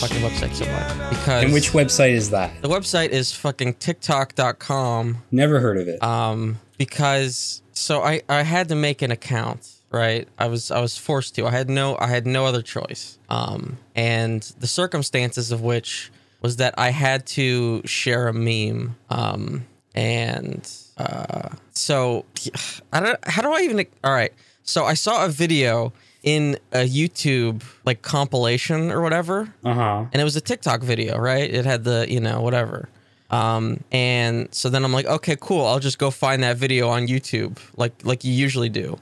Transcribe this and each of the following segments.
I hate the fucking website so much because And which website is that? the website is fucking TikTok.com. Never heard of it. Um, because so I I had to make an account, right? I was I was forced to. I had no I had no other choice. Um, and the circumstances of which was that I had to share a meme. Um, and uh, so I don't. How do I even? All right. So I saw a video in a YouTube like compilation or whatever, Uh huh. and it was a TikTok video, right? It had the you know whatever. Um, and so then I'm like, okay, cool. I'll just go find that video on YouTube, like like you usually do.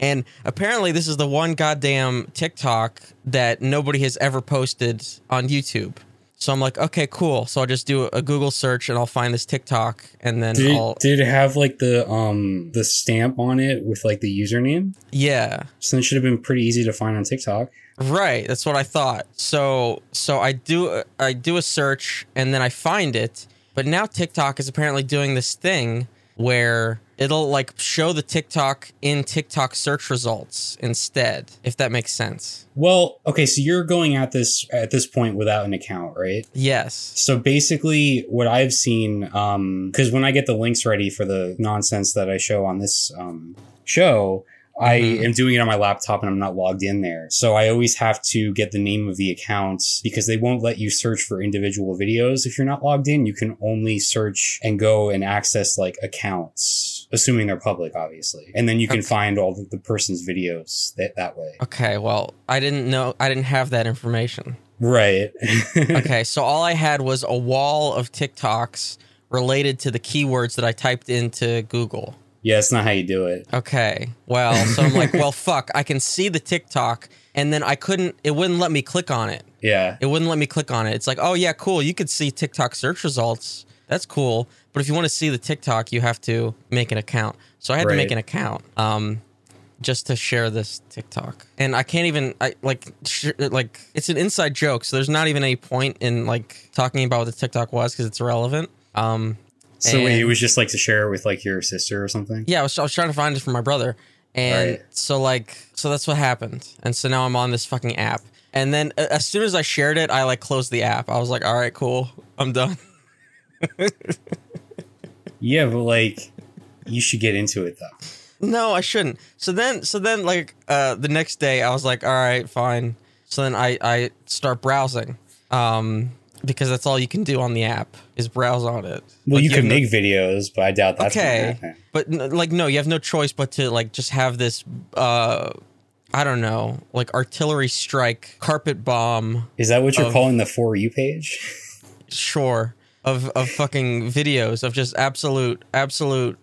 And apparently, this is the one goddamn TikTok that nobody has ever posted on YouTube. So I'm like, okay, cool. So I'll just do a Google search and I'll find this TikTok, and then Did I'll it, did it have like the um the stamp on it with like the username? yeah. So it should have been pretty easy to find on TikTok. Right, that's what I thought. So so I do I do a search and then I find it, but now TikTok is apparently doing this thing where it'll like show the TikTok in TikTok search results instead, if that makes sense. Well, okay, so you're going at this at this point without an account, right? Yes. So basically, what I've seen, because when I get the links ready for the nonsense that I show on this um, show, I Mhm. am doing it on my laptop and I'm not logged in there. So I always have to get the name of the accounts because they won't let you search for individual videos if you're not logged in. You can only search and go and access like accounts, assuming they're public, obviously. And then you can Okay. find all the, the person's videos that, that way. Okay, well, I didn't know I didn't have that information. Right. Okay, so all I had was a wall of TikToks related to the keywords that I typed into Google. Yeah, that's not how you do it. Okay. Well, so I'm like, well, fuck. I can see the TikTok, and then I couldn't. It wouldn't let me click on it. Yeah. It wouldn't let me click on it. It's like, oh yeah, cool. You could see TikTok search results. That's cool. But if you want to see the TikTok, you have to make an account. So I had to make an account, um, just to share this TikTok. And I can't even. I like, sh- like it's an inside joke. So there's not even any point in like talking about what the TikTok was because it's irrelevant. Um, So wait, it was just like to share it with like your sister or something? yeah, I was, I was trying to find it for my brother. And Right. so like so that's what happened. And so now I'm on this fucking app. And then a- as soon as I shared it, I like closed the app. I was like, "All right, cool. I'm done." Yeah, but like you should get into it though. no, I shouldn't. So then so then like uh the next day I was like, "All right, fine." So then I I start browsing. Um because that's all you can do on the app is browse on it. Well, Like, you have can no- make videos, but I doubt that's Okay. But like no, you have no choice but to like just have this uh I don't know, like artillery strike, carpet bomb, Is that what you're Of- calling the for you page? sure, of of fucking videos of just absolute absolute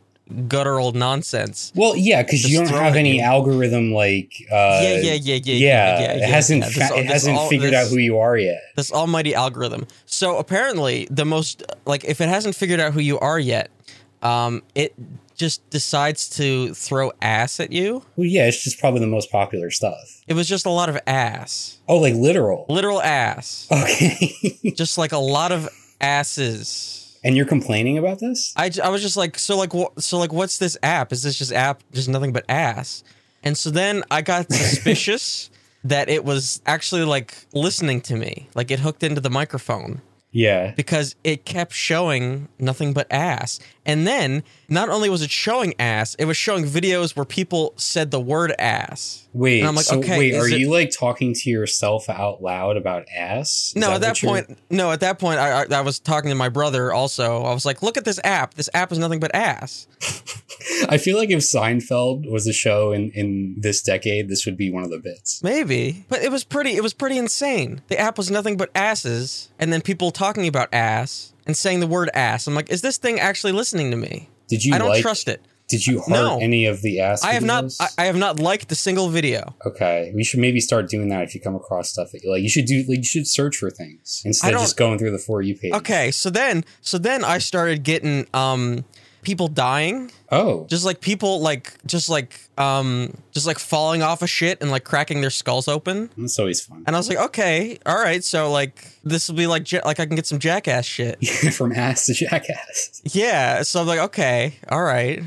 guttural nonsense. Well, yeah, because you don't have any algorithm like uh yeah, yeah, yeah, yeah, yeah, yeah, it hasn't yeah. This all- it hasn't figured out who you are yet. this almighty algorithm. So apparently, the most like if it hasn't figured out who you are yet, um, it just decides to throw ass at you. Well, yeah, it's just probably the most popular stuff. It was just a lot of ass, Oh, like literal. literal ass, Okay. just like a lot of asses. And you're complaining about this? I, I was just like so like wha- so like what's this app? Is this just app just nothing but ass? And so then I got suspicious that it was actually like listening to me, like it hooked into the microphone. Yeah. because it kept showing nothing but ass. And then not only was it showing ass, it was showing videos where people said the word ass. Wait, And I'm like, so okay, wait, are it- you like talking to yourself out loud about ass? Is no, at what that point, no, at that point, I, I I was talking to my brother. Also, I was like, "Look at this app. This app is nothing but ass." I feel like if Seinfeld was a show in, in this decade, this would be one of the bits. Maybe, but it was pretty. It was pretty insane. The app was nothing but asses, and then people talking about ass and saying the word ass. I'm like, is this thing actually listening to me? Did you I don't like, trust it. Did you heart No. any of the ass? I have not. I, I have not liked a single video. okay, we should maybe start doing that if you come across stuff that you like. You should do. Like, you should search for things instead of just going through the for you page. Okay, so then so then I started getting um people dying, Oh, just like people like just like um just like falling off of shit and like cracking their skulls open. that's always fun. And I was like, okay, all right, so like this will be like like I can get some jackass shit. From ass to jackass. Yeah, so I'm like, okay, all right.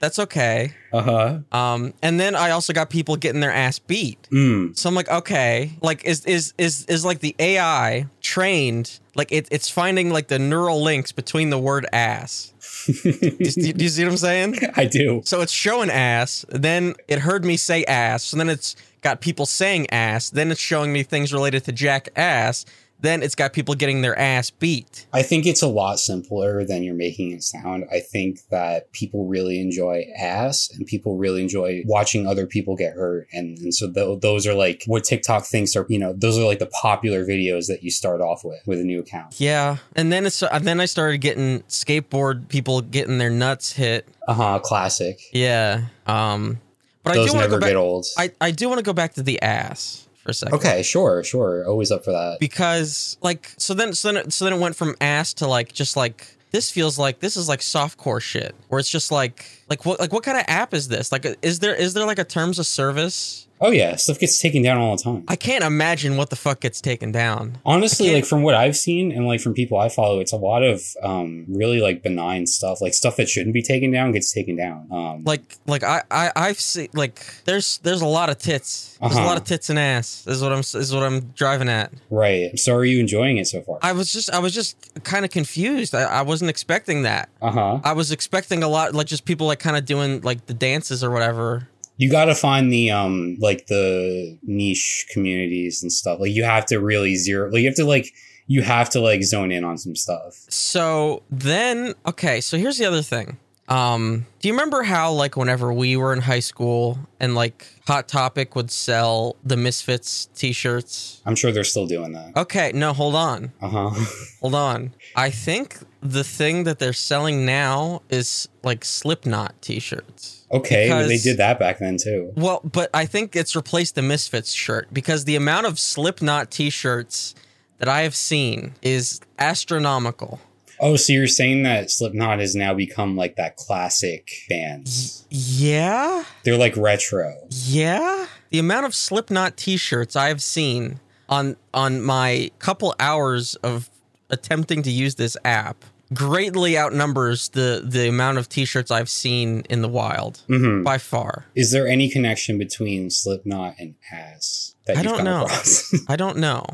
That's okay. Uh huh. Um, and then I also got people getting their ass beat. Mm. So I'm like, okay, like is is is is like the AI trained? Like it, it's finding like the neural links between the word ass. Do, you, do you see what I'm saying? I do. So it's showing ass. Then it heard me say ass. So then it's got people saying ass. Then it's showing me things related to jackass. Then it's got people getting their ass beat. I think it's a lot simpler than you're making it sound. I think that people really enjoy ass and people really enjoy watching other people get hurt. And, and so th- those are like what TikTok thinks are, you know, those are like the popular videos that you start off with with a new account. Yeah, and then it's and then I started getting skateboard people getting their nuts hit. Uh huh. Classic. Yeah. Um, but I do want to go back. old. I, I do want to go back to the ass for a second. okay. Sure. Sure. Always up for that. Because like so then so then it, so then it went from ass to like just like this feels like this is like softcore shit where it's just like like what like what kind of app is this like is there is there like a terms of service Oh yeah. Stuff gets taken down all the time. I can't imagine what the fuck gets taken down Honestly, like from what I've seen and like from people I follow, it's a lot of um really like benign stuff. Like stuff that shouldn't be taken down gets taken down. Um like like I I I've seen like there's there's a lot of tits there's a Uh-huh. a lot of tits and ass is what I'm is what I'm driving at right. So are you enjoying it so far? I was just I was just kind of confused I, I wasn't expecting that Uh-huh. I was expecting a lot like just people like kind of doing like the dances or whatever You gotta find the um like the niche communities and stuff. Like you have to really zero like you have to like you have to like zone in on some stuff. So then, okay, so here's the other thing. Um, do you remember how like whenever we were in high school and like Hot Topic would sell the Misfits t-shirts? I'm sure they're still doing that. Okay, no, hold on. Uh-huh. Hold on. I think the thing that they're selling now is like Slipknot t-shirts. Okay, well, they did that back then too. Well, but I think it's replaced the Misfits shirt because the amount of Slipknot t-shirts that I have seen is astronomical. Oh, so you're saying that Slipknot has now become like that classic band. Yeah? They're like retro. Yeah, the amount of Slipknot T-shirts I've seen on on my couple hours of attempting to use this app greatly outnumbers the the amount of T-shirts I've seen in the wild hmm by far. Is there any connection between Slipknot and ass that I don't know. I don't know.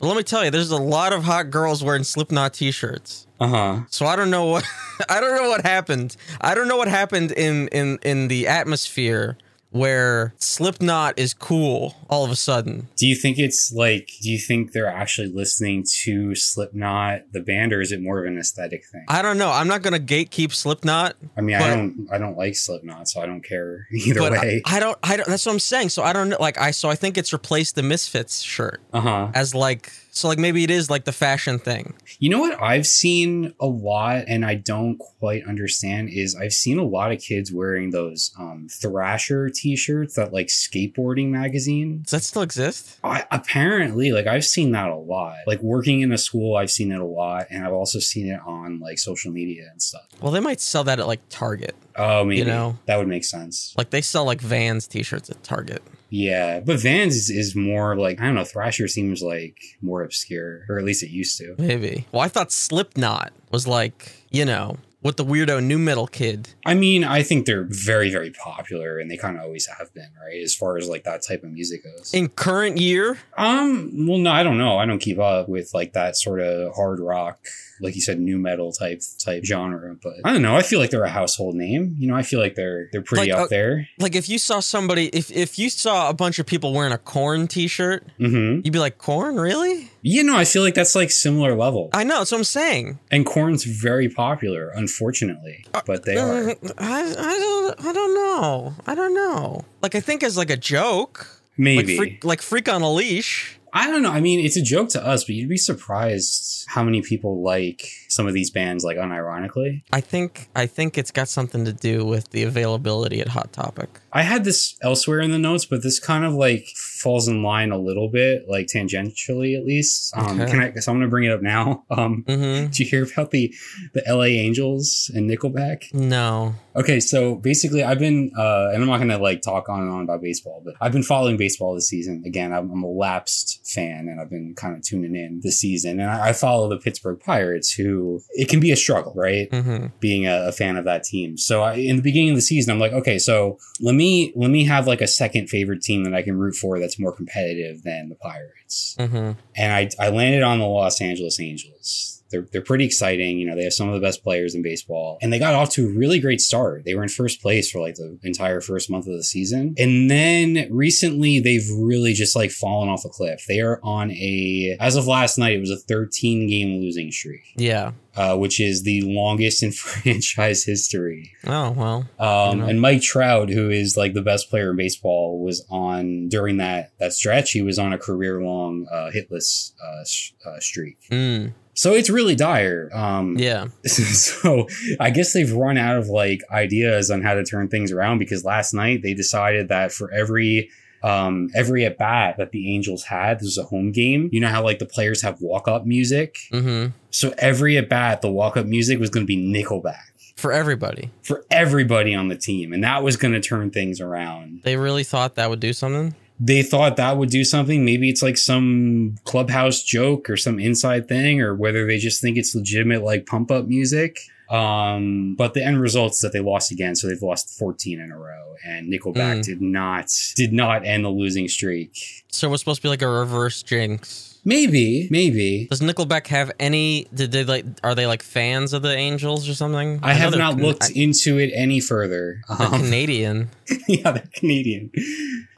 But let me tell you, there's a lot of hot girls wearing Slipknot T-shirts. uh-huh. So I don't know what I don't know what happened. I don't know what happened in in in the atmosphere where Slipknot is cool all of a sudden. Do you think it's like do you think they're actually listening to Slipknot the band or is it more of an aesthetic thing? I don't know. I'm not gonna gatekeep Slipknot, I mean, I don't I don't like Slipknot, so I don't care either way. I, I don't. I don't. That's what I'm saying. So I don't know. Like I. So I think it's replaced the Misfits shirt uh-huh. as like. So like maybe it is like the fashion thing. You know what I've seen a lot and I don't quite understand is I've seen a lot of kids wearing those um Thrasher t-shirts that like skateboarding magazine. Does that still exist? I, apparently, like I've seen that a lot. Like working in a school, I've seen it a lot, and I've also seen it on like social media and stuff. Well, they might sell that at like Target. Oh, maybe know. that would make sense. Like they sell like Vans T-shirts at Target. Yeah, but Vans is, is more like I don't know. Thrasher seems like more obscure, or at least it used to. Maybe. Well, I thought Slipknot was like you know with the weirdo nu metal kid. I mean, I think they're very, very popular, and they kind of always have been, right? As far as like that type of music goes. In current year, Um, well, no, I don't know. I don't keep up with like that sort of hard rock, like you said, nu metal type type genre. But I don't know. I feel like they're a household name. You know, I feel like they're they're pretty Like, up uh, there. like if you saw somebody, if if you saw a bunch of people wearing a Korn T-shirt, Mm-hmm. you'd be like, Korn, really? You know, I feel like that's like similar level. I know. That's what I'm saying. And Korn's very popular, unfortunately, uh, but they are. I, I don't I don't know. I don't know. Like I think as like a joke. Maybe. Like freak, like freak on a leash. I don't know. I mean, it's a joke to us, but you'd be surprised how many people like some of these bands, like unironically. I think I think it's got something to do with the availability at Hot Topic. I had this elsewhere in the notes, but this kind of like falls in line a little bit, like tangentially at least. Um, Okay. Can I? So I'm gonna bring it up now. Um, Mm-hmm. did you hear about the the LA Angels and Nickelback? No. Okay, so basically, I've been, uh, and I'm not gonna like talk on and on about baseball, but I've been following baseball this season. Again, I'm, I'm a lapsed fan, and I've been kind of tuning in this season. And I, I follow the Pittsburgh Pirates, who it can be a struggle, right? Mm-hmm. being a, a fan of that team. So I, in the beginning of the season, I'm like, okay, so let me let me have like a second favorite team that I can root for that's more competitive than the Pirates. Mm-hmm. And I I landed on the Los Angeles Angels. They're, they're pretty exciting. You know, they have some of the best players in baseball. And they got off to a really great start. They were in first place for like the entire first month of the season. And then recently they've really just like fallen off a cliff. They are on a, as of last night, it was a 13 game losing streak, Yeah. uh, which is the longest in franchise history. Oh well. Um, and Mike Trout, who is like the best player in baseball, was on during that that stretch. He was on a career long uh, hitless uh, sh- uh, streak. Mm. So it's really dire. Um, Yeah. so I guess they've run out of like ideas on how to turn things around because last night they decided that for every um every at bat that the Angels had, this was a home game. You know how like the players have walk up music. Mm-hmm. So every at bat, the walk up music was going to be Nickelback For everybody, for everybody on the team, and that was going to turn things around. they really thought that would do something. They thought that would do something. Maybe it's like some clubhouse joke or some inside thing, or whether they just think it's legitimate, like pump up music. Um, but the end result is that they lost again, so they've lost 14 in a row, and Nickelback Mm. did not did not end the losing streak. So it was supposed to be like a reverse jinx. Maybe, maybe. Does Nickelback have any? Did they like? Are they like fans of the Angels or something? I know have not looked I- into it any further. they're Um, Canadian. yeah, they're Canadian.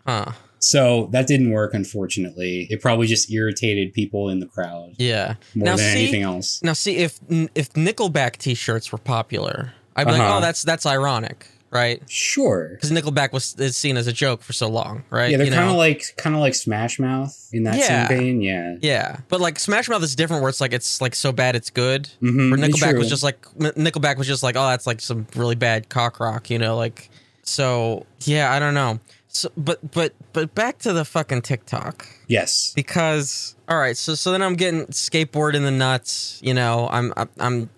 Huh. So that didn't work, unfortunately. It probably just irritated people in the crowd Yeah. more Now than see- anything else. Now, see if if Nickelback T-shirts were popular, I'd be like, Uh-huh. oh, that's that's ironic, right? Sure. Because Nickelback was is seen as a joke for so long, right? Yeah, they're You kind of know? like kind of like Smash Mouth in that Yeah. same vein. Yeah. yeah, but like Smash Mouth is different, where it's like it's like so bad it's good. Mm-hmm. Where Nickelback was just like Nickelback was just like, oh, that's like some really bad cock rock, you know, like. So yeah, I don't know. So, but but but back to the fucking TikTok yes. because all right, so so then I'm getting skateboard in the nuts, you know. I'm I'm,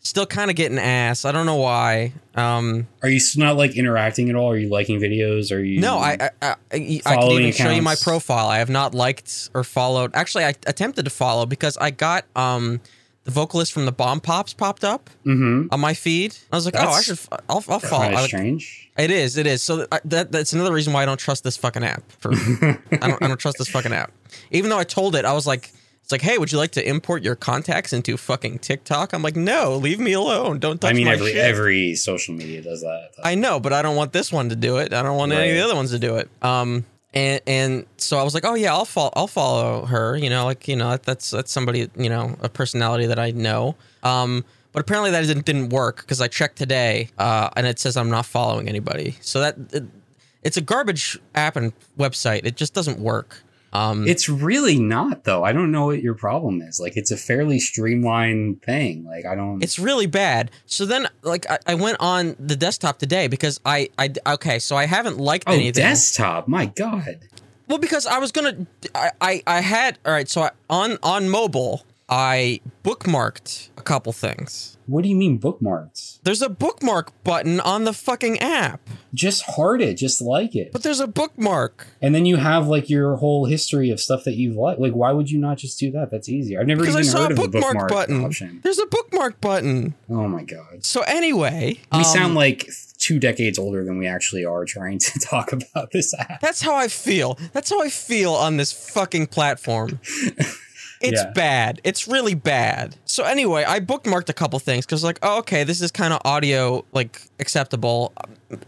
still kind of getting ass. I don't know why. Um, Are you s- not like interacting at all? Are you liking videos? Are you? no, I I, I, I can even show you my profile. I have not liked or followed. Actually, I attempted to follow because I got um the vocalist from the Bomb Pops popped up Mm-hmm. on my feed. I was like, oh, I should. I'll, I'll follow. Kind of like- strange. it is. It is. So I, that that's another reason why I don't trust this fucking app. For I don't I don't trust this fucking app. Even though I told it, I was like, it's like, hey, would you like to import your contacts into fucking TikTok? I'm like, no, leave me alone. Don't touch I mean, my every shit. every social media does that. I know, but I don't want this one to do it. I don't want any of the other ones to do it. Um, and and so I was like, oh yeah, I'll follow. I'll follow her. You know, like you know, that, that's that's somebody. You know, a personality that I know. Um, but apparently that didn't didn't work because I checked today, uh, and it says I'm not following anybody. So that it, it's a garbage app and website. It just doesn't work. Um, It's really not though. I don't know what your problem is. Like, it's a fairly streamlined thing. Like, I don't. It's really bad. So then, like, I, I went on the desktop today because I, I, okay, so I haven't liked oh anything. desktop. My God. Well, because I was gonna, I, I, I had all right. So I, on on mobile, I bookmarked a couple things. What do you mean bookmarks? There's a bookmark button on the fucking app, Just heart it. Just like it. but there's a bookmark And then you have like your whole history of stuff that you've liked. Like, why would you not just do that? That's easier. I've never because I even saw heard a of a bookmark, bookmark button. option. There's a bookmark button. Oh my god. So anyway, We um, sound like two decades older than we actually are trying to talk about this app. That's how I feel. That's how I feel on this fucking platform. It's Yeah. bad. It's really bad. So anyway, I bookmarked a couple things because like, oh, okay, this is kind of audio like acceptable.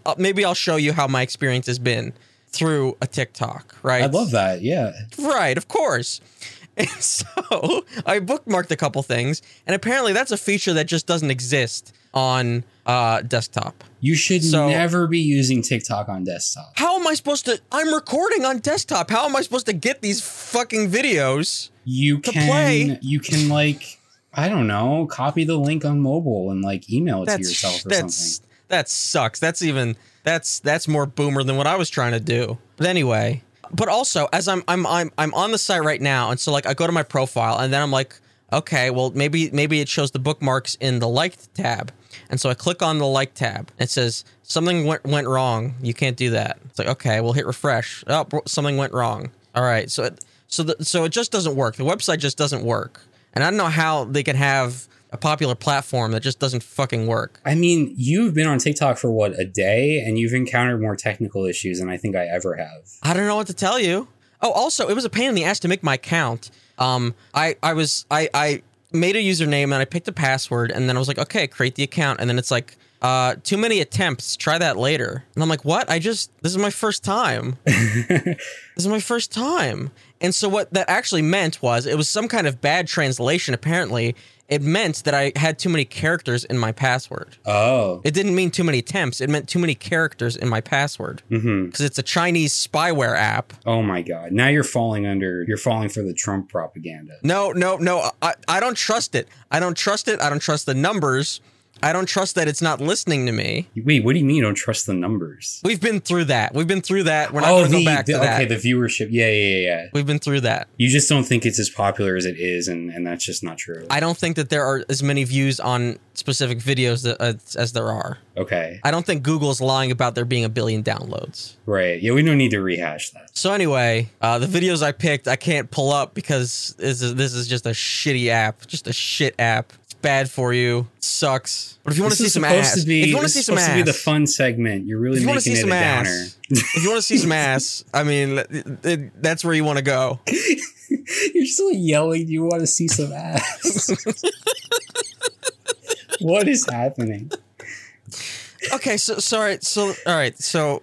Uh, maybe I'll show you how my experience has been through a TikTok. Right. I love that. Yeah. Right, of course. And so I bookmarked a couple things, and apparently that's a feature that just doesn't exist on uh, desktop. You should So- never be using TikTok on desktop. How am I supposed to? I'm recording on desktop. How am I supposed to get these fucking videos? You To can play- you can like I don't know, copy the link on mobile and like email it to yourself or that's something. that sucks. That's even that's that's more boomer than what I was trying to do. But anyway, but also as I'm I'm I'm I'm on the site right now, and so like I go to my profile, and then I'm like, okay, well maybe maybe it shows the bookmarks in the liked tab, and so I click on the like tab. It says something went went wrong. You can't do that. It's like okay, we'll hit refresh. Oh, something went wrong. All right, so it, so the, so it just doesn't work. The website just doesn't work, and I don't know how they can have a popular platform that just doesn't fucking work. I mean, you've been on TikTok for what a day, and you've encountered more technical issues than I think I ever have. I don't know what to tell you. Oh, also, it was a pain in the ass to make my account. Um, I I was I I made a username and I picked a password and then I was like, okay, create the account, and then it's like, uh, too many attempts. Try that later. And I'm like, what? I just this is my first time. this is my first time. And so what that actually meant was it was some kind of bad translation. Apparently, it meant that I had too many characters in my password. Oh, It didn't mean too many attempts. It meant too many characters in my password mm-hmm. because it's a Chinese spyware app. oh my God! Now you're falling under. You're falling for the Trump propaganda. No, no, no. I, I don't trust it. I don't trust it. I don't trust the numbers. I don't trust that it's not listening to me. Wait, what do you mean you don't trust the numbers? We've been through that. We've been through that. We're not oh, going to go back the- to that. okay, the viewership. Yeah, yeah, yeah, yeah. We've been through that. You just don't think it's as popular as it is, and and that's just not true. I don't think that there are as many views on specific videos that, as, as there are. okay, I don't think Google's lying about there being a billion downloads. right. Yeah, we don't need to rehash that. So anyway, uh, the videos I picked I can't pull up because this is this is just a shitty app, just a shit app. It's bad for you. It sucks. But if you want to see some ass, be, if you want to see some ass, to be the fun segment. You're really if you want making to see it some a ass, downer. if you want to see some ass, I mean, it- it- that's where you want to go. You're still yelling. You want to see some ass. what is happening? Okay, so sorry, so all right, so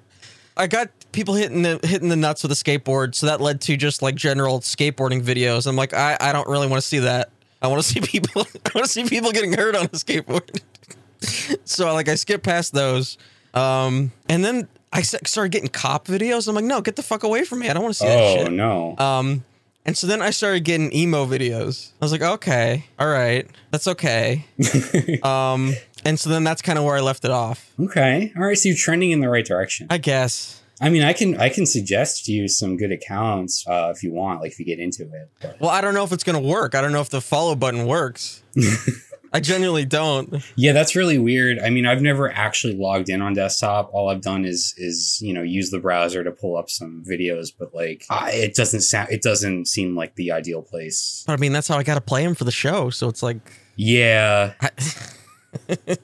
I got people hitting the hitting the nuts with a skateboard, so that led to just like general skateboarding videos. I'm like, I, I don't really want to see that. I want to see people. I want to see people getting hurt on a skateboard. so like I skip past those, um, and then I started getting cop videos. I'm like, no, get the fuck away from me. I don't want to see that Oh shit. no. Um, and so then I started getting emo videos. I was like, okay, all right, that's okay. um, and so then that's kind of where I left it off. okay. All right. So you're trending in the right direction. I guess. I mean, I can I can suggest to you some good accounts uh, if you want, like if you get into it. But Well, I don't know if it's gonna work. I don't know if the follow button works. I genuinely don't. yeah, that's really weird. I mean, I've never actually logged in on desktop. All I've done is is you know use the browser to pull up some videos, but like I, it doesn't sound it doesn't seem like the ideal place. But I mean, that's how I got to play him for the show. So it's like, Yeah, I,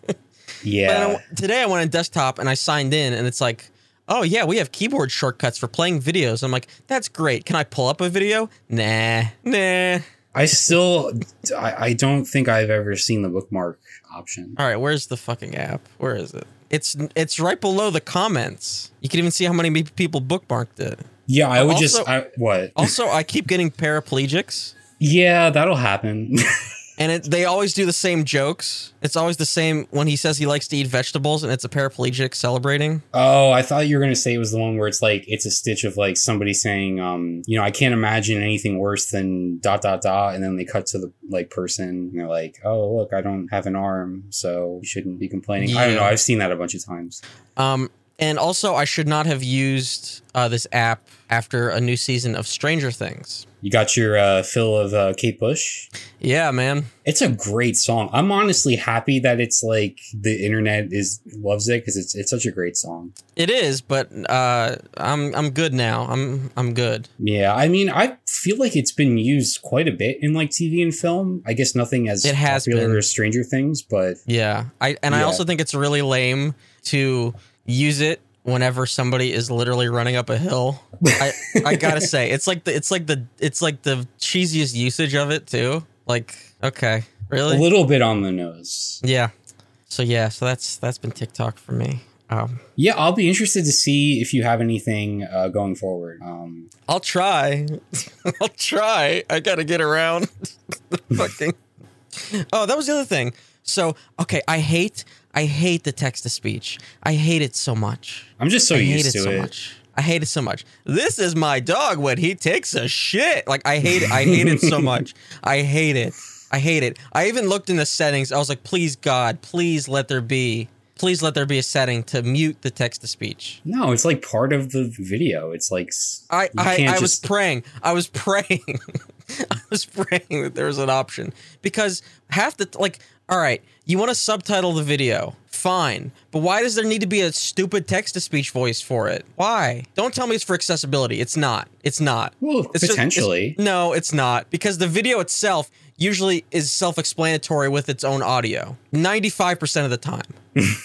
yeah. But I- today I went on desktop and I signed in, and it's like, oh yeah, we have keyboard shortcuts for playing videos. I'm like, that's great. Can I pull up a video? Nah, nah. I still, I, I don't think I've ever seen the bookmark option. All right, where's the fucking app? Where is it? It's it's right below the comments. You can even see how many people bookmarked it. Yeah, I would just, I, what? Also, I keep getting paraplegics. Yeah, that'll happen. And it, they always do the same jokes. It's always the same when he says he likes to eat vegetables and it's a paraplegic celebrating. oh, I thought you were gonna say it was the one where it's like it's a stitch of like somebody saying, um, you know, I can't imagine anything worse than dot dot dot, and then they cut to the like person, and they're like, oh look, I don't have an arm, so you shouldn't be complaining. I don't know. I've seen that a bunch of times. Um, and also, I should not have used uh, this app after a new season of Stranger Things. You got your uh, fill of uh, Kate Bush. Yeah, man. It's a great song. I'm honestly happy that it's like the internet is loves it because it's it's such a great song. It is, but uh, I'm I'm good now. I'm I'm good. Yeah, I mean, I feel like it's been used quite a bit in like TV and film. I guess nothing as It has popular been. as Stranger Things, but Yeah, I and I also think it's really lame to use it whenever somebody is literally running up a hill. I I gotta say, it's like the it's like the it's like the cheesiest usage of it too. Like, okay, really, a little bit on the nose. Yeah. So yeah, so that's that's been TikTok for me. Um, Yeah, I'll be interested to see if you have anything uh, going forward. Um, I'll try. I'll try. I gotta get around the fucking. Oh, that was the other thing. So, okay, I hate, I hate the text to speech. I hate it so much. I'm just so I hate used it to so it. much. I hate it so much. This is my dog when he takes a shit. Like I hate it. I hate it so much. I hate it. I hate it. I even looked in the settings. I was like, please God, please let there be please let there be a setting to mute the text to speech. No, it's like part of the video. It's like I I, I was praying. I was praying. I was praying that there was an option because half the like. All right, you want to subtitle the video, fine, but why does there need to be a stupid text to speech voice for it? Why? Don't tell me it's for accessibility. It's not. It's not. well, It's just- it's- potentially. no, it's not because the video itself usually is self-explanatory with its own audio. Ninety-five percent of the time,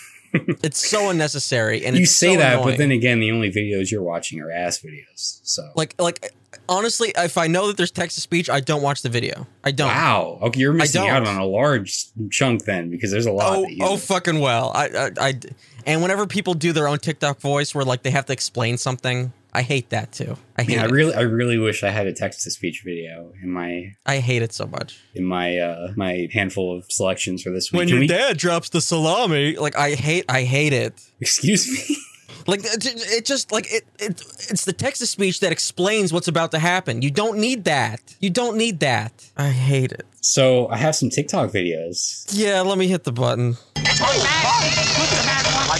it's so unnecessary. And you say so that, annoying. but then again, the only videos you're watching are ass videos. So like, like honestly, if I know that there's text to speech, I don't watch the video. I don't. wow, okay, you're missing out on a large chunk then because there's a lot. Oh, oh, fucking well. I, I, I, and whenever people do their own TikTok voice, where like they have to explain something, I hate that too. I hate Man, I it. really, I really wish I had a text to speech video in my I hate it so much. in my uh my handful of selections for this week. Can we- dad drops the salami, like I hate, I hate it. excuse me. Like it, it just like it, it it's the text to speech that explains what's about to happen. You don't need that. You don't need that. I hate it. so I have some TikTok videos. Yeah, let me hit the button. I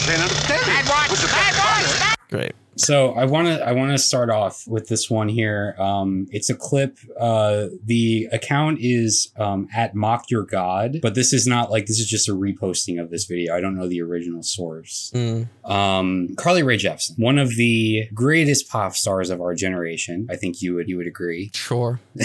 can't understand. Great. So I want to I want to start off with this one here. Um, it's a clip. Uh, the account is um, at mock your god, but this is not like this is just a reposting of this video. I don't know the original source. Mm. Um, Carly Rae Jepsen, one of the greatest pop stars of our generation. I think you would you would agree. Sure.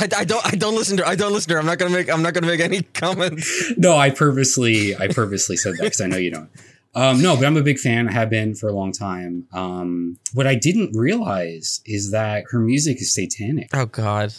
I, I don't I don't listen to her. I don't listen to her. I'm not gonna make I'm not gonna make any comments. no, I purposely I purposely said that because I know you don't. Um, no, but I'm a big fan. I have been for a long time. Um, what I didn't realize is that her music is satanic. Oh God.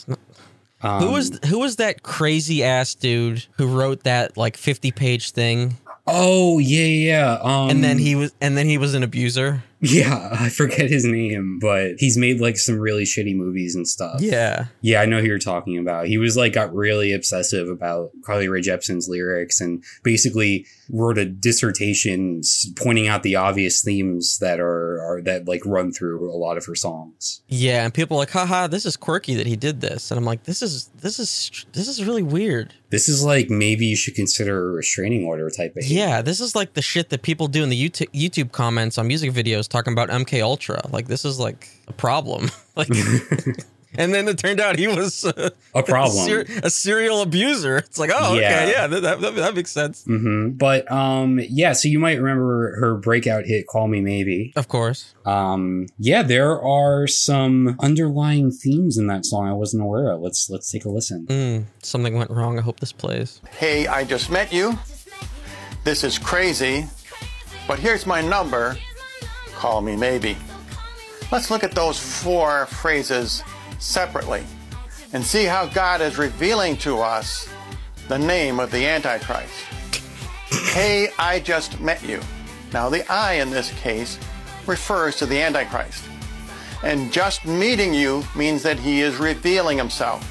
Um, Who was who was that crazy ass dude who wrote that like 50 page thing? Oh yeah, yeah. yeah. Um, And then he was and then he was an abuser. Yeah, I forget his name, but he's made like some really shitty movies and stuff. Yeah. Yeah, I know who you're talking about. He was like got really obsessive about Carly Rae Jepsen's lyrics and basically wrote a dissertation pointing out the obvious themes that are, are that like run through a lot of her songs. Yeah, and people are like, haha, this is quirky that he did this. And I'm like, this is this is this is really weird. This is like maybe you should consider a restraining order type of Yeah, this is like the shit that people do in the YouTube YouTube comments on music videos talking about MK Ultra. Like this is like a problem. like and then it turned out he was uh, a problem. ser- a serial abuser. It's like, oh, Yeah. okay, yeah, that, that, that makes sense. hmm But um, yeah. So you might remember her breakout hit "Call Me Maybe." Of course. Um, yeah, there are some underlying themes in that song I wasn't aware of. Let's let's take a listen. Mm, something went wrong. I hope this plays. Hey, I just met you. This is crazy. But here's my number. Call me maybe. Let's look at those four phrases separately and see how God is revealing to us the name of the Antichrist. hey, I just met you. Now, the I in this case refers to the Antichrist. And just meeting you means that he is revealing himself.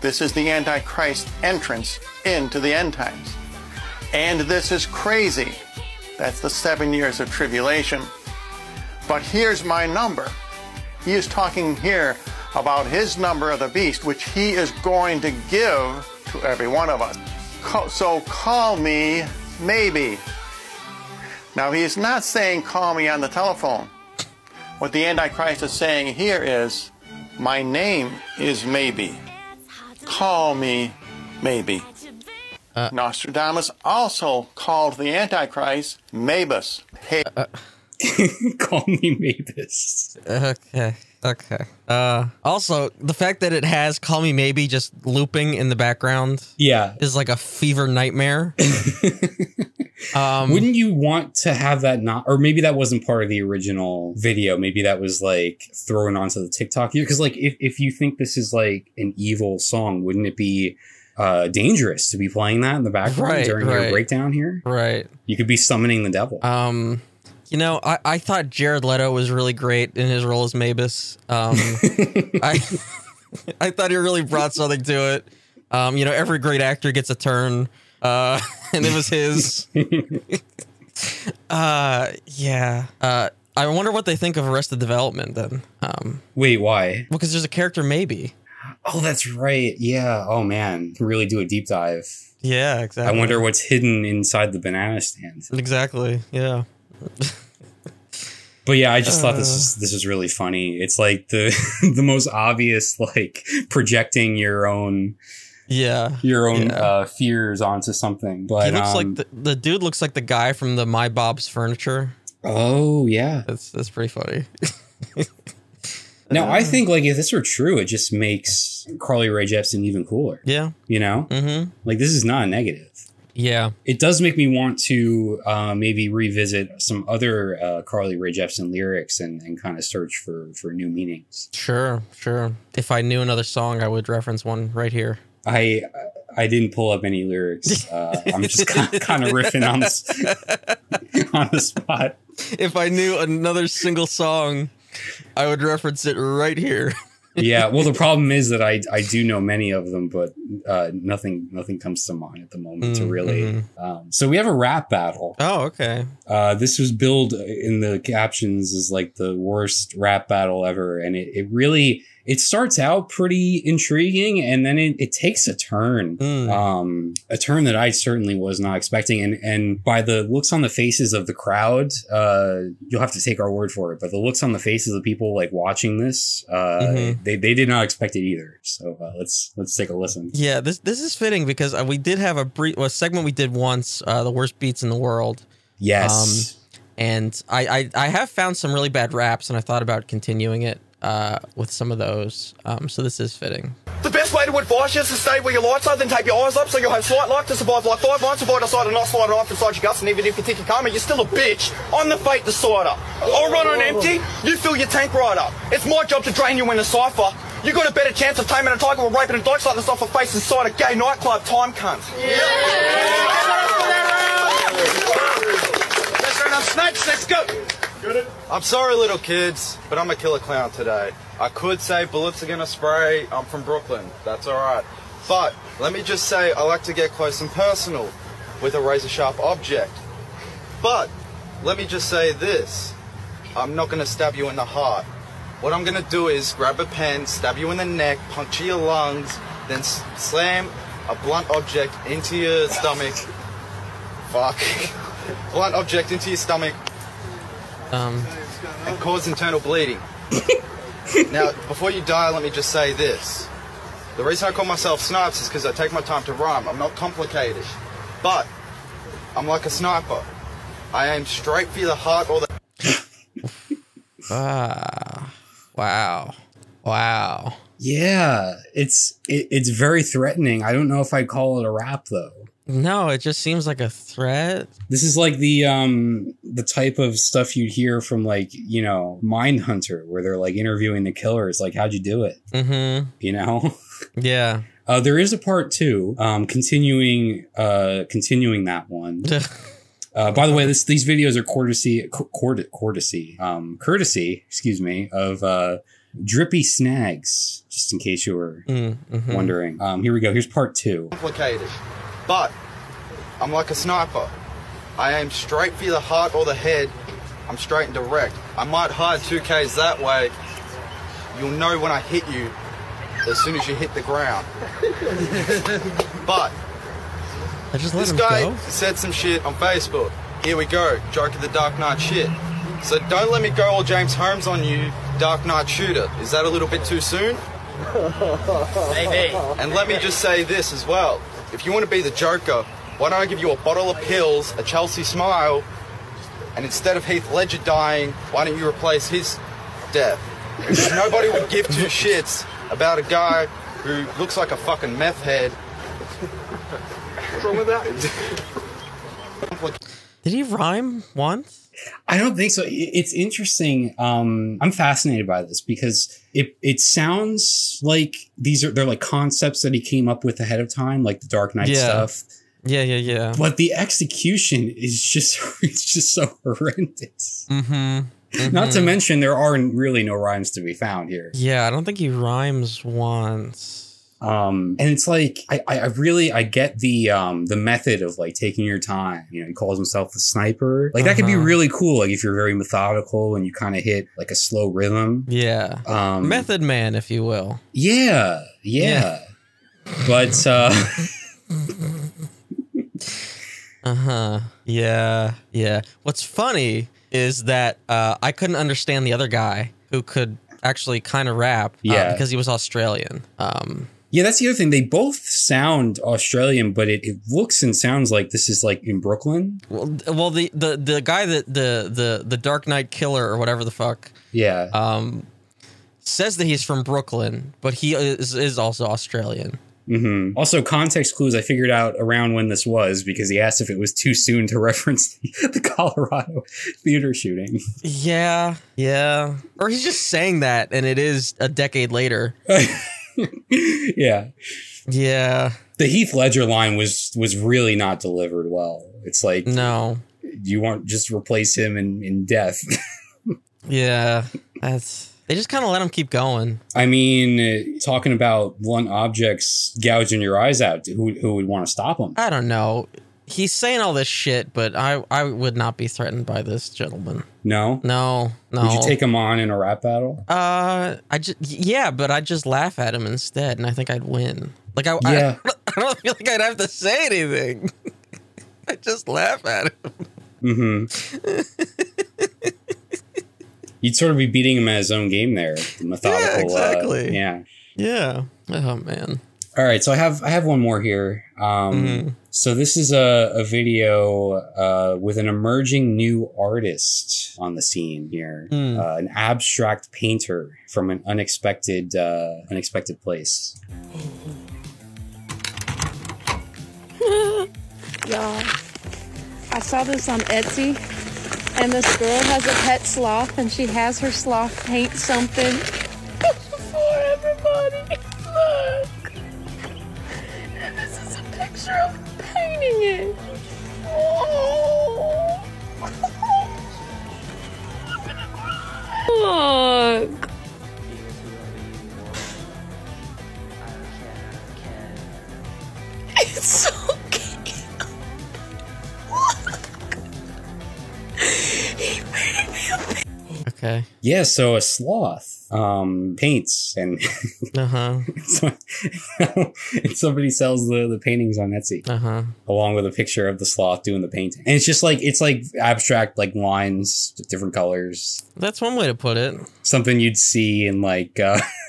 This is the Antichrist entrance into the end times. And this is crazy. That's the seven years of tribulation. But here's my number. He is talking here about his number of the beast, which he is going to give to every one of us. So call me maybe. Now, he is not saying call me on the telephone. What the Antichrist is saying here is, my name is maybe. Call me maybe. Uh, Nostradamus also called the Antichrist Mabus. Hey, Call me Mavis. Okay. Okay. Uh, also, the fact that it has "Call Me Maybe" just looping in the background Yeah. is like a fever nightmare. um, Wouldn't you want to have that not, or maybe that wasn't part of the original video? Maybe that was like thrown onto the TikTok. Here. Because like, if, if you think this is like an evil song, wouldn't it be uh, dangerous to be playing that in the background Right, during your breakdown here? right. You could be summoning the devil. Um, you know, I, I thought Jared Leto was really great in his role as Mabus. Um, I I thought he really brought something to it. Um, you know, every great actor gets a turn, uh, and it was his. uh, yeah. Uh, I wonder what they think of Arrested Development then. Um, Wait, why? well, because there's a character maybe. Oh, that's right. Yeah. Oh man, can really do a deep dive. Yeah, exactly. I wonder what's hidden inside the banana stand. Exactly. Yeah. But yeah, I just thought this Uh. is this is really funny. It's like the the most obvious like projecting your own Yeah. your own Yeah. uh, fears onto something. But he looks um, like the, the dude looks like the guy from the My Bob's Furniture. oh yeah. That's that's pretty funny. Now I think like if this were true, it just makes Carly Rae Jepsen even cooler. yeah. You know, Mm-hmm. like this is not a negative. Yeah. It does make me want to uh, maybe revisit some other uh, Carly Rae Jepsen lyrics and, and kind of search for for new meanings. Sure. Sure. If I knew another song, I would reference one right here. I I didn't pull up any lyrics. Uh, I'm just kind of, kind of riffing on this on the spot. If I knew another single song, I would reference it right here. Yeah, well, the problem is that I I do know many of them, but uh, nothing nothing comes to mind at the moment to Mm, really. mhm. Um, so we have a rap battle. Oh, okay. Uh, this was billed in the captions as like the worst rap battle ever, and it, it really it starts out pretty intriguing, and then it, it takes a turn, Mm. um, a turn that I certainly was not expecting, and and by the looks on the faces of the crowd, uh, you'll have to take our word for it, but the looks on the faces of people like watching this, uh, Mhm. they they did not expect it either. So uh, let's let's take a listen. Yeah, this this is fitting because uh, we did have a brief well, segment we did once, uh, the worst beats in the world, Yes. and I, I I have found some really bad raps, and I thought about continuing it uh, with some of those. Um, so this is fitting. The best way to advise you is to stay where your lights are, then tape your eyes up so you'll have slight like to survive like five months, avoid a side and not slide off inside your guts, and even if you think you're calmer, you're still a bitch. I'm the fate decider. I'll run on empty, you fill your tank right up. It's my job to drain you in a cipher. You got a better chance of taming a tiger or raping a dyke starting us off a face inside a gay nightclub, time cunt. Let's run on snakes, let's go! I'm sorry, little kids, but I'm a killer clown today. I could say bullets are gonna spray. I'm from Brooklyn. That's alright. But let me just say I like to get close and personal with a razor sharp object. But let me just say this I'm not gonna stab you in the heart. What I'm gonna do is grab a pen, stab you in the neck, puncture your lungs, then slam a blunt object into your stomach. Fuck. blunt object into your stomach Um, and cause internal bleeding. now, before you die, let me just say this. The reason I call myself Snipes is because I take my time to rhyme. I'm not complicated. But, I'm like a sniper. I aim straight for the heart or the ah, wow, wow. Yeah, it's it, it's very threatening. I don't know if I'd call it a rap though. No, it just seems like a threat. This is like the um the type of stuff you'd hear from like you know Mindhunter, where they're like interviewing the killers, like how'd you do it? Mm-hmm. You know. Yeah. Uh, there is a part two, um, continuing, uh, continuing that one. Uh, by the way, this, these videos are courtesy, co- court, courtesy, um, courtesy, excuse me, of, uh, Drippy Snags, just in case you were Mm, mhm. wondering. Um, here we go. Here's part two. complicated. But, I'm like a sniper. I aim straight for the heart or the head. I'm straight and direct. I might hide 2Ks that way. You'll know when I hit you as soon as you hit the ground. but, I just This guy go. said some shit on Facebook. Here we go, joke of the Dark Knight shit. So don't let me go all James Holmes on you, Dark Knight shooter. Is that a little bit too soon? Maybe. And let me just say this as well. If you want to be the Joker, why don't I give you a bottle of pills, a Chelsea smile, and instead of Heath Ledger dying, why don't you replace his death? Nobody would give two shits about a guy who looks like a fucking meth head. What's wrong with that? Did he rhyme once? I don't think so. It's interesting. Um, I'm fascinated by this because it it sounds like these are they're like concepts that he came up with ahead of time, like the Dark Knight Yeah. stuff. Yeah, yeah, yeah. But the execution is just it's just so horrendous. Mm-hmm. Not to mention there are really no rhymes to be found here. Yeah, I don't think he rhymes once. Um, and it's like I, I really I get the um the method of like taking your time. You know, he calls himself the sniper. Like that could be Uh-huh. really cool. Like if you're very methodical and you kind of hit like a slow rhythm. Yeah. Um, Method man, if you will. Yeah, yeah. But uh, Uh huh. Yeah. Yeah. What's funny is that uh, I couldn't understand the other guy who could actually kind of rap. uh, Yeah. because he was Australian. Um. yeah, that's the other thing. They both sound Australian, but it, it looks and sounds like this is like in Brooklyn. Well, well, the the the guy that the the the Dark Knight Killer or whatever the fuck Yeah. um says that he's from Brooklyn, but he is is also Australian. Hmm Also, context clues I figured out around when this was because he asked if it was too soon to reference the, the Colorado theater shooting. Yeah. Yeah. Or he's just saying that, and it is a decade later. yeah. Yeah. The Heath Ledger line was was really not delivered well. It's like No. you want just replace him in, in death. Yeah. That's. They just kind of let him keep going. I mean, uh, talking about blunt objects gouging your eyes out, who who would want to stop him? I don't know. He's saying all this shit, but I I would not be threatened by this gentleman. No. No. No. Would you take him on in a rap battle? Uh, I just yeah, but I just laugh at him instead, and I think I'd win. Like I, Yeah. I, I don't feel like I'd have to say anything. I just laugh at him. Mm-hmm. You'd sort of be beating him at his own game there. The methodical. exactly. Uh, yeah. Yeah. Oh man. All right. So I have I have one more here. Um, Mhm. So this is a, a video uh, with an emerging new artist on the scene here, Hmm. uh, an abstract painter from an unexpected uh, unexpected place. Y'all, I saw this on Etsy, and this girl has a pet sloth, and she has her sloth paint something for everybody. Look, and this is a picture of painting it. Oh. Look. It's so Okay. Yeah. So a sloth um, paints and, Uh huh. so- and somebody sells the, the paintings on Etsy Uh huh. along with a picture of the sloth doing the painting. And it's just like it's like abstract like lines, different colors, That's one way to put it. something you'd see in like uh,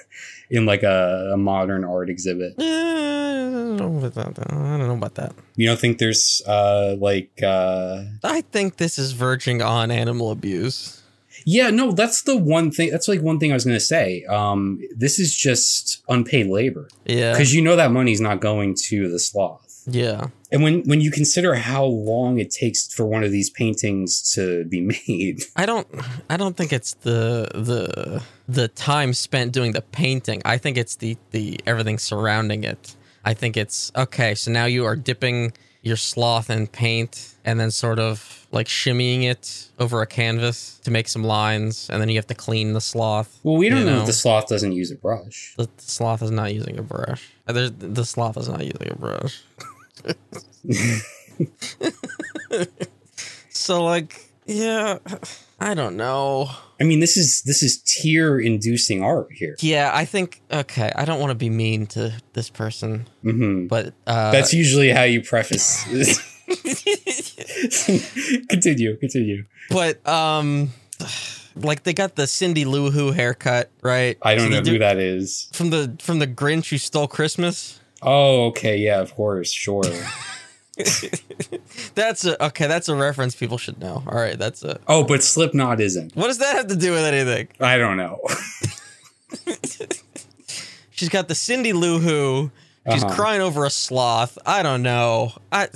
in like a, a modern art exhibit. Yeah, I don't know about that. I don't know about that. You don't think there's uh like uh I think this is verging on animal abuse. yeah no that's the one thing that's like one thing I was gonna say um this is just unpaid labor Yeah. because you know that money's not going to the sloth Yeah. and when when you consider how long it takes for one of these paintings to be made I don't I don't think it's the the the time spent doing the painting. I think it's the the everything surrounding it. I think it's okay, so now you are dipping your sloth in paint and then sort of like shimmying it over a canvas to make some lines and then you have to clean the sloth. well we don't You know, know. if the sloth doesn't use a brush The, the sloth is not using a brush. Uh, there's- The sloth is not using a brush. so like yeah, I don't know. I mean this is this is tear inducing art here Yeah, I think okay. I don't want to be mean to this person, hmm but uh, that's usually how you preface continue continue but um, like they got the Cindy Lou Who haircut, right? I don't So know who that is. from the from the Grinch who stole Christmas. Oh, okay, yeah, of course, sure. That's a okay. That's a reference people should know. All right, that's a. oh, but Slipknot isn't. What does that have to do with anything? I don't know. She's got the Cindy Lou Who. She's Uh-huh. crying over a sloth. I don't know. I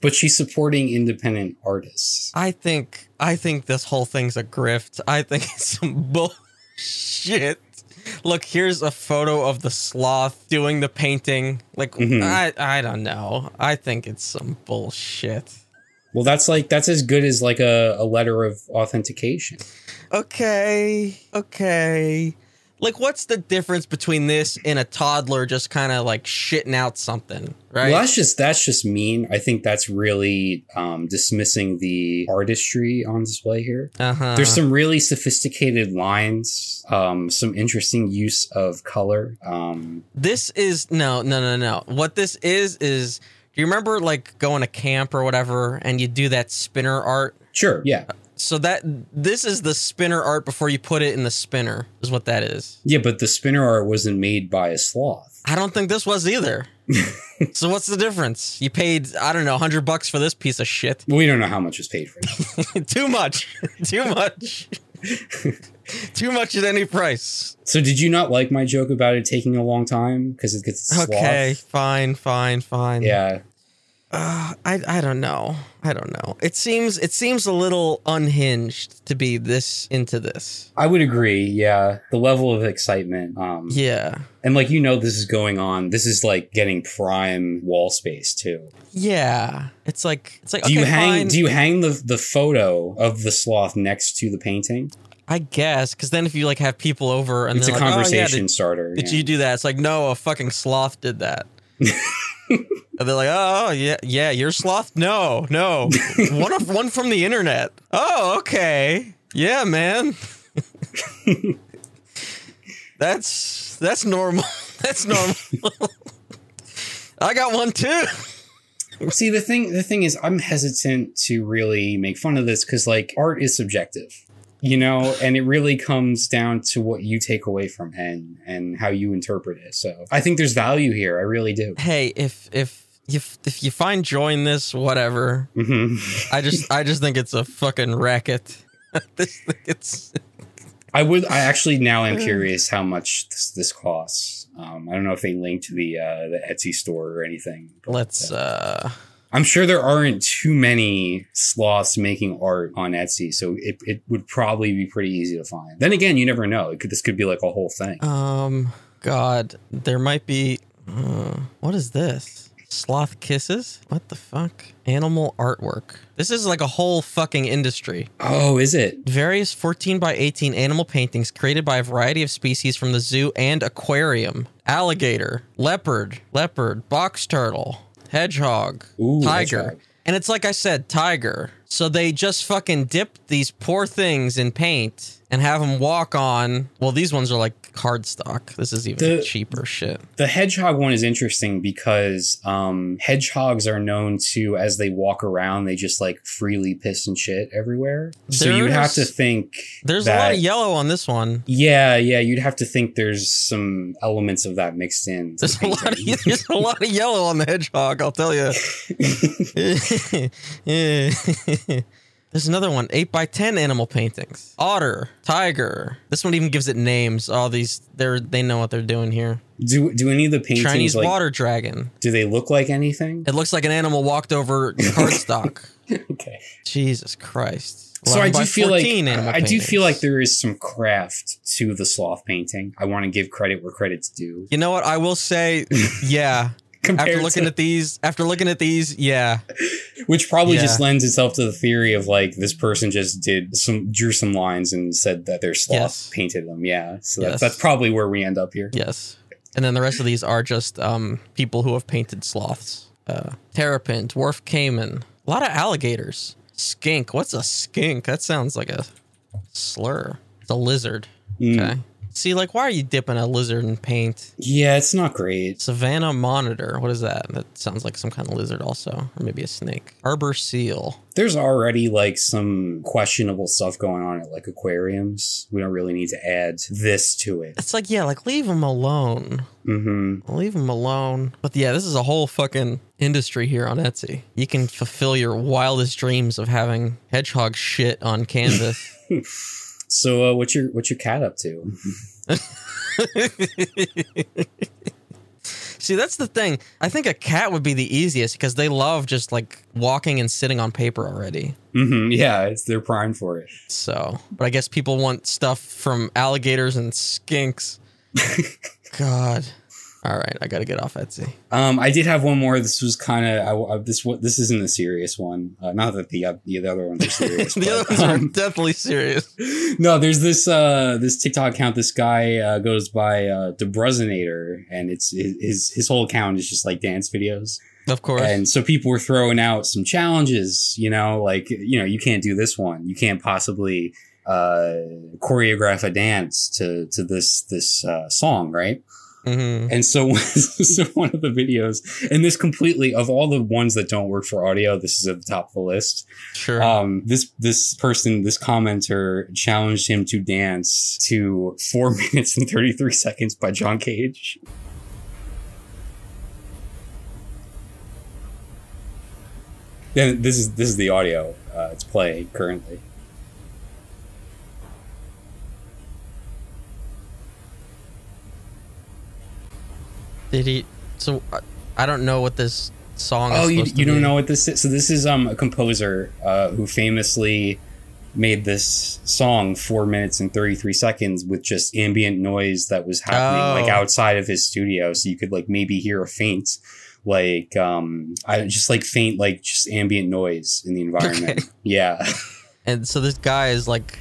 but she's supporting independent artists. I think I think this whole thing's a grift. I think it's some bullshit. Look, here's a photo of the sloth doing the painting. Like Mhm. I I don't know. I think it's some bullshit. Well, that's like that's as good as like a, a letter of authentication. Okay, okay. Like, what's the difference between this and a toddler just kind of like shitting out something, right? Well, that's just that's just mean. I think that's really um, dismissing the artistry on display here. uh-huh. There's some really sophisticated lines, um, some interesting use of color. Um, This is no, no, no, no. What this is is, do you remember like going to camp or whatever, and you do that spinner art? sure, yeah, So that this is the spinner art before you put it in the spinner, is what that is. yeah, but the spinner art wasn't made by a sloth. I don't think this was either. so what's the difference? You paid I don't know, hundred bucks for this piece of shit. We don't know how much was paid for it. Too much. Too much. Too much at any price. so, did you not like my joke about it taking a long time because it gets sloth? Okay, fine, fine, fine. Yeah, Uh, I I don't know. I don't know. It seems it seems a little unhinged to be this into this. I would agree. Yeah, the level of excitement. Um, Yeah. and like you know, this is going on. This is like getting prime wall space too. Yeah. It's like it's like Do you hang? fine, Do you hang the the photo of the sloth next to the painting? I guess cuz then if you like have people over and It's a like, "Oh, yeah, conversation did- starter. Did yeah. you do that? It's like, no, a fucking sloth did that. and they're like, oh yeah, yeah, you're sloth. No, no, one of one from the internet. Oh, okay, yeah, man. that's that's normal. That's normal. I got one too. See, the thing the thing is, I'm hesitant to really make fun of this because like art is subjective, you know, and it really comes down to what you take away from it and how you interpret it. So I think there's value here. I really do. Hey, if if you if you find joy in this, whatever. hmm I just I just think it's a fucking racket. this it's I would. I actually now am curious how much this, this costs. Um, I don't know if they link to the uh, the Etsy store or anything. let's uh, uh I'm sure there aren't too many sloths making art on Etsy, so it, it would probably be pretty easy to find. Then again, you never know. It could, this could be like a whole thing. Um, God, there might be. Uh, what is this? Sloth kisses? What the fuck? Animal artwork. This is like a whole fucking industry. Oh, is it? Various 14 by 18 animal paintings created by a variety of species from the zoo and aquarium. Alligator, leopard, leopard, box turtle, hedgehog, Ooh, tiger. hedgehog. And it's like I said, tiger. So they just fucking dip these poor things in paint and have them walk on. Well, these ones are like cardstock. This is even The- cheaper shit. The hedgehog one is interesting because um, hedgehogs are known to, as they walk around, they just like freely piss and shit everywhere. So you'd have to think There's a lot of yellow on this one. Yeah, yeah, you'd have to think there's some elements of that mixed in. There's a lot of there's a lot of yellow on the hedgehog. I'll tell you. There's another one, eight by ten animal paintings. Otter, tiger. This one even gives it names. All these, they're they know what they're doing here. do do any of the paintings Chinese like water dragon. do they look like anything? It looks like an animal walked over cardstock. okay. Jesus Christ. So I do feel like 14 animal I do feel like there is some craft to the sloth painting. I want to give credit where credit's due. You know what? I will say, yeah. After looking to- at these, after looking at these, yeah, which probably Yeah. just lends itself to the theory of like this person just did some drew some lines and said that their sloth Yes. painted them. Yeah, so Yes. that's, that's probably where we end up here. yes. And then the rest of these are just um, people who have painted sloths. Uh, terrapin, dwarf caiman, a lot of alligators. Skink. What's a skink? That sounds like a slur. It's a lizard. Mm. Okay. See, like, why are you dipping a lizard in paint? Yeah, it's not great. Savannah monitor. What is that? That sounds like some kind of lizard, also, or maybe a snake. Harbor seal. There's already like some questionable stuff going on at like aquariums. We don't really need to add this to it. It's like, yeah, like leave them alone. Mm-hmm. Leave them alone. But yeah, this is a whole fucking industry here on Etsy. You can fulfill your wildest dreams of having hedgehog shit on canvas. So, uh, what's your what's your cat up to? See, that's the thing. I think a cat would be the easiest because they love just like walking and sitting on paper already. Mm-hmm. Yeah, it's they're primed for it. So, but I guess people want stuff from alligators and skinks. God. All right, I gotta get off Etsy. Um, I did have one more. This was kind of this. What this isn't a serious one. Uh, not that the uh, the other ones are serious. the but, other ones are um, definitely serious. no, there's this uh this TikTok account. This guy uh, goes by uh Debruzinator, and it's his his whole account is just like dance videos. Of course. And so people were throwing out some challenges, you know, like you know, you can't do this one. You can't possibly uh choreograph a dance to to this this uh, song, right? Hmm And so, so one of the videos, and this completely of all the ones that don't work for audio, this is at the top of the list. Sure. Um, this this person, this commenter, challenged him to dance to four minutes and thirty three seconds by John Cage. Then this is this is the audio. Uh, it's playing currently. Did he? So I- I don't know what this song. Oh, is you, you don't be. know what this is? So this is um a composer uh, who famously made this song four minutes and 33 seconds with just ambient noise that was happening like Oh. outside of his studio so you could like maybe hear a faint like um i just like faint like just ambient noise in the environment Okay. yeah And so this guy is like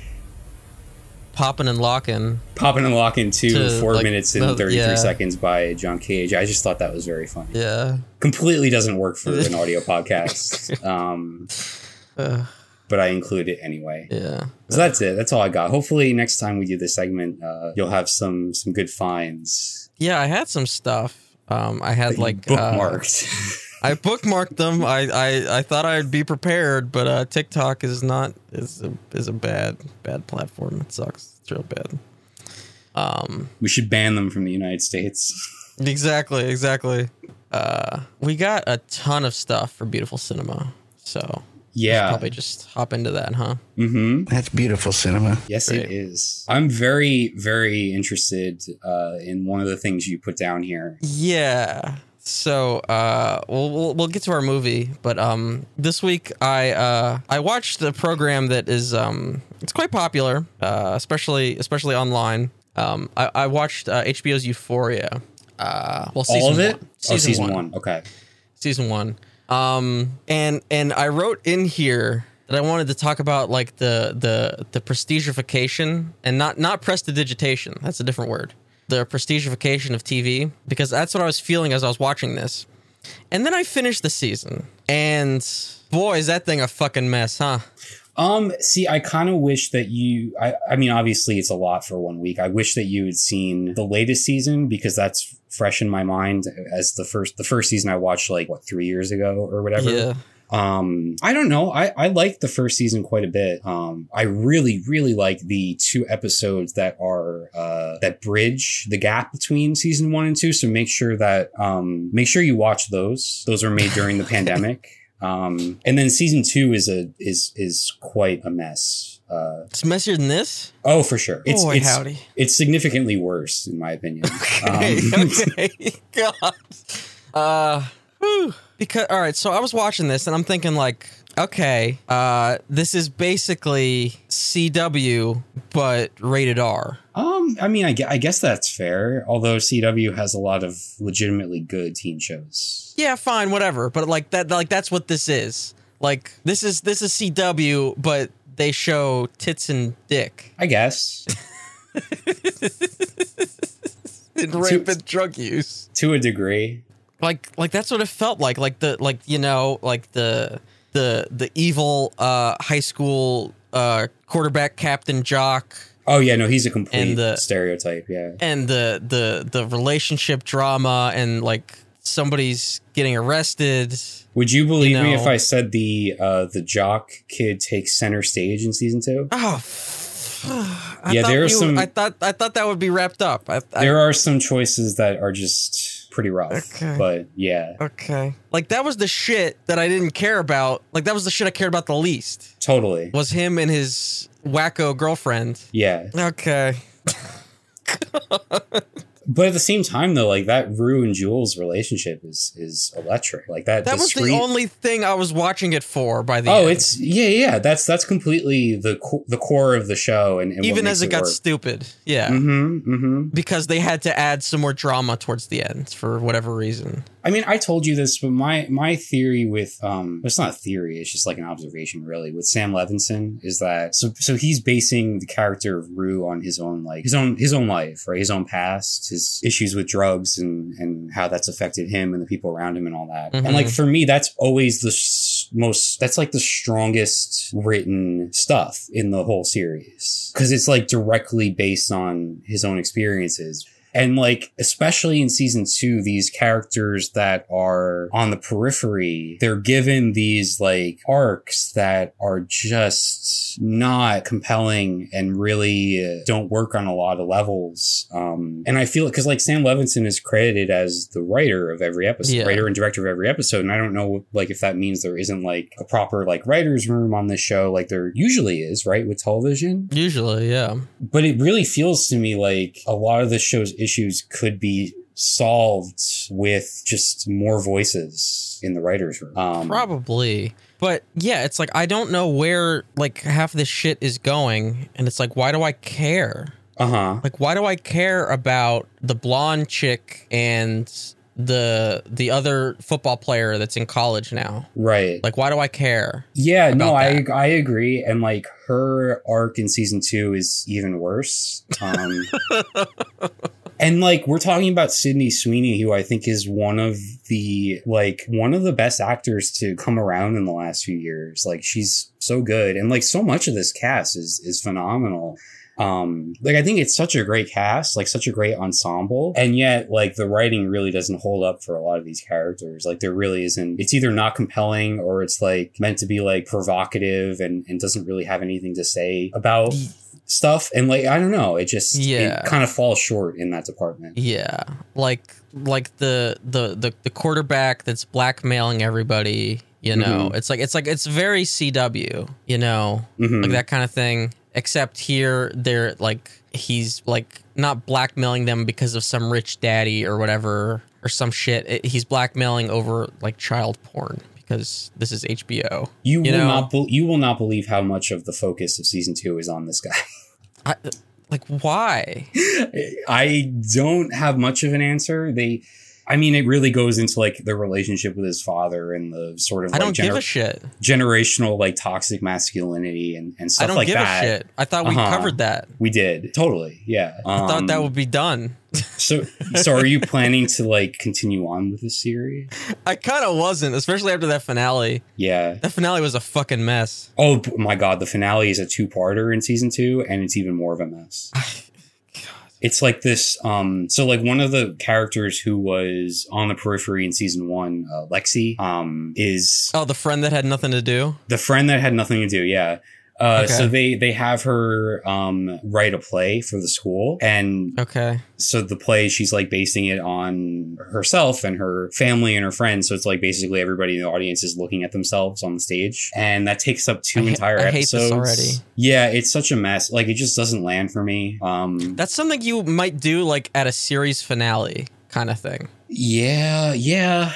popping and locking. popping and locking to, To, four like, minutes and 33 yeah. seconds by john cage i just thought that was very funny Yeah. completely doesn't work for an audio podcast um Uh, but i include it anyway yeah. So that's it. That's all I got. Hopefully, next time we do this segment, uh, you'll have some some good finds. Yeah, I had some stuff. Um, I had like uh. I bookmarked them. I, I, I thought I'd be prepared, but uh, TikTok is not is a, is a bad bad platform. It sucks. It's real bad. Um, we should ban them from the United States. exactly, exactly. Uh, we got a ton of stuff for beautiful cinema, so Yeah. probably just hop into that, huh? Mm-hmm. That's beautiful cinema. Yes, Great. it is. I'm very, very interested uh, in one of the things you put down here. Yeah. So uh, we'll, we'll we'll get to our movie, but um, this week I uh, I watched a program that is um, it's quite popular, uh, especially especially online. Um, I, I watched uh, HBO's Euphoria. Uh, well, season All of it? One. oh, season one. Okay. Season one. Um, and and I wrote in here that I wanted to talk about like the the the prestigification and not not prestidigitation. That's a different word. The prestigification of TV because that's what I was feeling as I was watching this. And then I finished the season, and boy, is that thing a fucking mess, huh? Um, see, I kind of wish that you, I, I mean, obviously it's a lot for one week. I wish that you had seen the latest season because that's fresh in my mind as the first, the first season I watched like what, three years ago or whatever. Yeah. Um, I don't know. I, I like the first season quite a bit. Um, I really, really like the two episodes that are, uh, that bridge the gap between season one and two. So make sure that, um, make sure you watch those. Those were made during the pandemic. Um, and then season two is a, is, is quite a mess. Uh, It's messier than this. oh, for sure. It's, Boy, it's, howdy. it's significantly worse in my opinion. Okay, Um, okay. God. Uh whew. Because all right, so I was watching this and I'm thinking like, okay, uh this is basically CW but rated R. Um, I mean, I, gue- I guess that's fair. Although CW has a lot of legitimately good teen shows. Yeah, fine, whatever. But like that like that's what this is. Like this is this is CW but they show tits and dick I guess and rape and drug use. to a degree. Like like that's what it felt like like the like you know like the the the evil uh high school uh quarterback captain jock Oh yeah, no, he's a complete the- stereotype. Yeah. and the the the relationship drama and like somebody's getting arrested Would you believe me know- if I said the uh the jock kid takes center stage in season two? oh I Yeah, there are you- some- i thought i thought that would be wrapped up I, I, There are some choices that are just pretty rough. Okay. But yeah, okay like that was the shit that i didn't care about like that was the shit i cared about the least totally. was him and his wacko girlfriend Yeah. okay But at the same time, though, like that Rue and Jules relationship is is electric. Like that. That was the only thing I was watching it for by the end. Oh, end. it's yeah, yeah. That's that's completely the co- the core of the show, and, and even as it got stupid. Yeah. hmm hmm Because they had to add some more drama towards the end for whatever reason. I mean, I told you this, but my my theory with um, it's not a theory. It's just like an observation, really. With Sam Levinson, is that so so he's basing the character of Rue on his own like his own his own life, right? His own past, his issues with drugs, and and how that's affected him and the people around him, and all that. Mhm. And like for me, that's always the s- most. That's like the strongest written stuff in the whole series because it's like directly based on his own experiences. And like, especially in season two, these characters that are on the periphery, they're given these like arcs that are just not compelling and really uh, don't work on a lot of levels. Um, and I feel it because like Sam Levinson is credited as the writer of every episode, Yeah. writer and director of every episode. And I don't know like if that means there isn't like a proper like writer's room on this show, like there usually is, right? With television Usually, yeah. but it really feels to me like a lot of the show's issues could be solved with just more voices in the writers room. Um, Probably. But yeah, it's like I don't know where like half this shit is going and it's like why do I care? Uh huh. Like why do I care about the blonde chick and the the other football player that's in college now? Right. Like why do I care? yeah. No, about I that. I agree. And like her arc in season two is even worse. Um, and like we're talking about Sydney Sweeney, who I think is one of the like one of the best actors to come around in the last few years. Like she's so good, and like so much of this cast is is phenomenal. Um, like I think it's such a great cast, like such a great ensemble, and yet like the writing really doesn't hold up for a lot of these characters. Like there really isn't. It's either not compelling or it's like meant to be like provocative and and doesn't really have anything to say about stuff. And like I don't know, it just Yeah. it kind of falls short in that department. Yeah. Like like the the the, the quarterback that's blackmailing everybody, you know. It's like it's like it's very CW, you know. Mhm. Like that kind of thing. Except here they're like he's like not blackmailing them because of some rich daddy or whatever or some shit. It- he's blackmailing over like child porn because this is HBO. You, You will know- not be- you will not believe how much of the focus of season two is on this guy. I, like why? I don't have much of an answer. They, I mean, it really goes into like the relationship with his father and the sort of I like don't give a shit. generational like toxic masculinity and, and I stuff don't like give that. a shit. I thought we Uh-huh. covered that. We did totally, yeah. I thought that Um, would be done. so. So, are you planning to like continue on with the series? I kind of wasn't, especially after that finale. Yeah. That finale was a fucking mess. Oh my god, the finale is a two-parter in season two, and it's even more of a mess. It's like this. Um, so like one of the characters who was on the periphery in season one, uh, Lexi, um, is Oh, the friend that had nothing to do. the friend that had nothing to do. Yeah. Uh, Okay. so they they have her um write a play for the school and Okay. so the play she's like basing it on herself and her family and her friends so it's like basically everybody in the audience is looking at themselves on the stage and that takes up two I entire I hate this episodes already. yeah it's such a mess like it just doesn't land for me um That's something you might do like at a series finale kind of thing. yeah yeah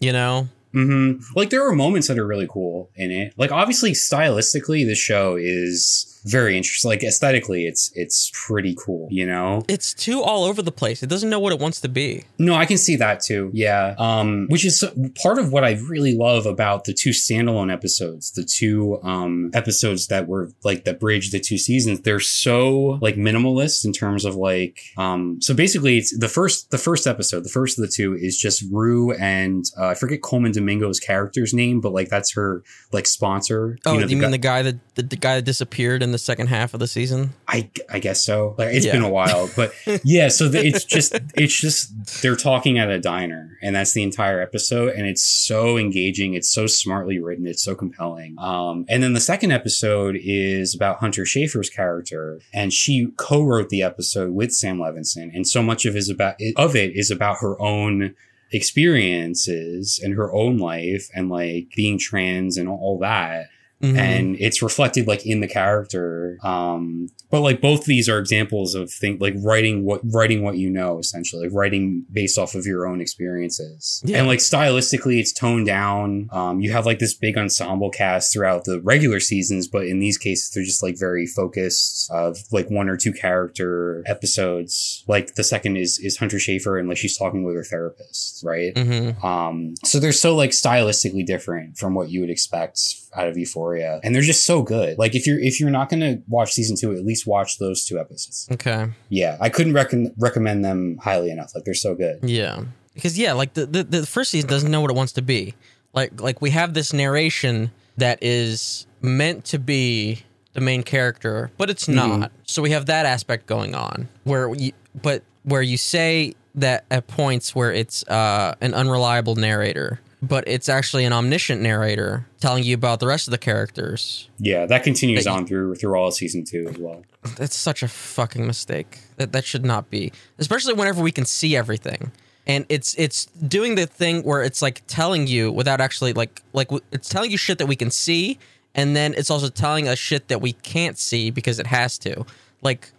You know? Hmm Like there are moments that are really cool in it. Like obviously stylistically, the show is very interesting. Like aesthetically, it's it's pretty cool. You know. It's too all over the place. It doesn't know what it wants to be. No, I can see that too. Yeah. Um, which is part of what I really love about the two standalone episodes, the two um episodes that were like that bridge the two seasons. They're so like minimalist in terms of like um. So basically, it's the first the first episode, the first of the two is just Rue and uh, I forget Colman Domingo's character's name, but like that's her like sponsor. Oh, you, know, the mean guy- the guy that the, the guy that disappeared in the second half of the season? I, I guess so. Like it's Yeah. been a while, but yeah. So the, it's just it's just they're talking at a diner, and that's the entire episode, and it's so engaging. It's so smartly written. It's so compelling. Um, and then the second episode is about Hunter Schafer's character, and she co-wrote the episode with Sam Levinson, and so much of is about of it is about her own experiences and her own life and like being trans and all that and it's reflected like in the character. Um, but like both these are examples of think like writing what writing what you know essentially, like writing based off of your own experiences. Yeah. And like stylistically, it's toned down. Um, you have like this big ensemble cast throughout the regular seasons, but in these cases, they're just like very focused of like one or two character episodes. Like the second is is Hunter Schafer and like she's talking with her therapist, right? Mm-hmm. Um, so they're so like stylistically different from what you would expect out of Euphoria, and they're just so good. Like if you're if you're not gonna watch season two, at least watch those two episodes. Okay. Yeah, I couldn't recon recommend them highly enough. Like they're so good. Yeah, because yeah, like the, the the first season doesn't know what it wants to be. Like like we have this narration that is meant to be the main character, but it's not. So we have that aspect going on where you, but where you say that at points where it's uh, an unreliable narrator, but it's actually an omniscient narrator telling you about the rest of the characters. Yeah, that continues But you- on through through all of season two as well. That's such a fucking mistake. That that should not be. Especially whenever we can see everything. And it's it's doing the thing where it's like telling you without actually like like it's telling you shit that we can see and then it's also telling us shit that we can't see because it has to. Like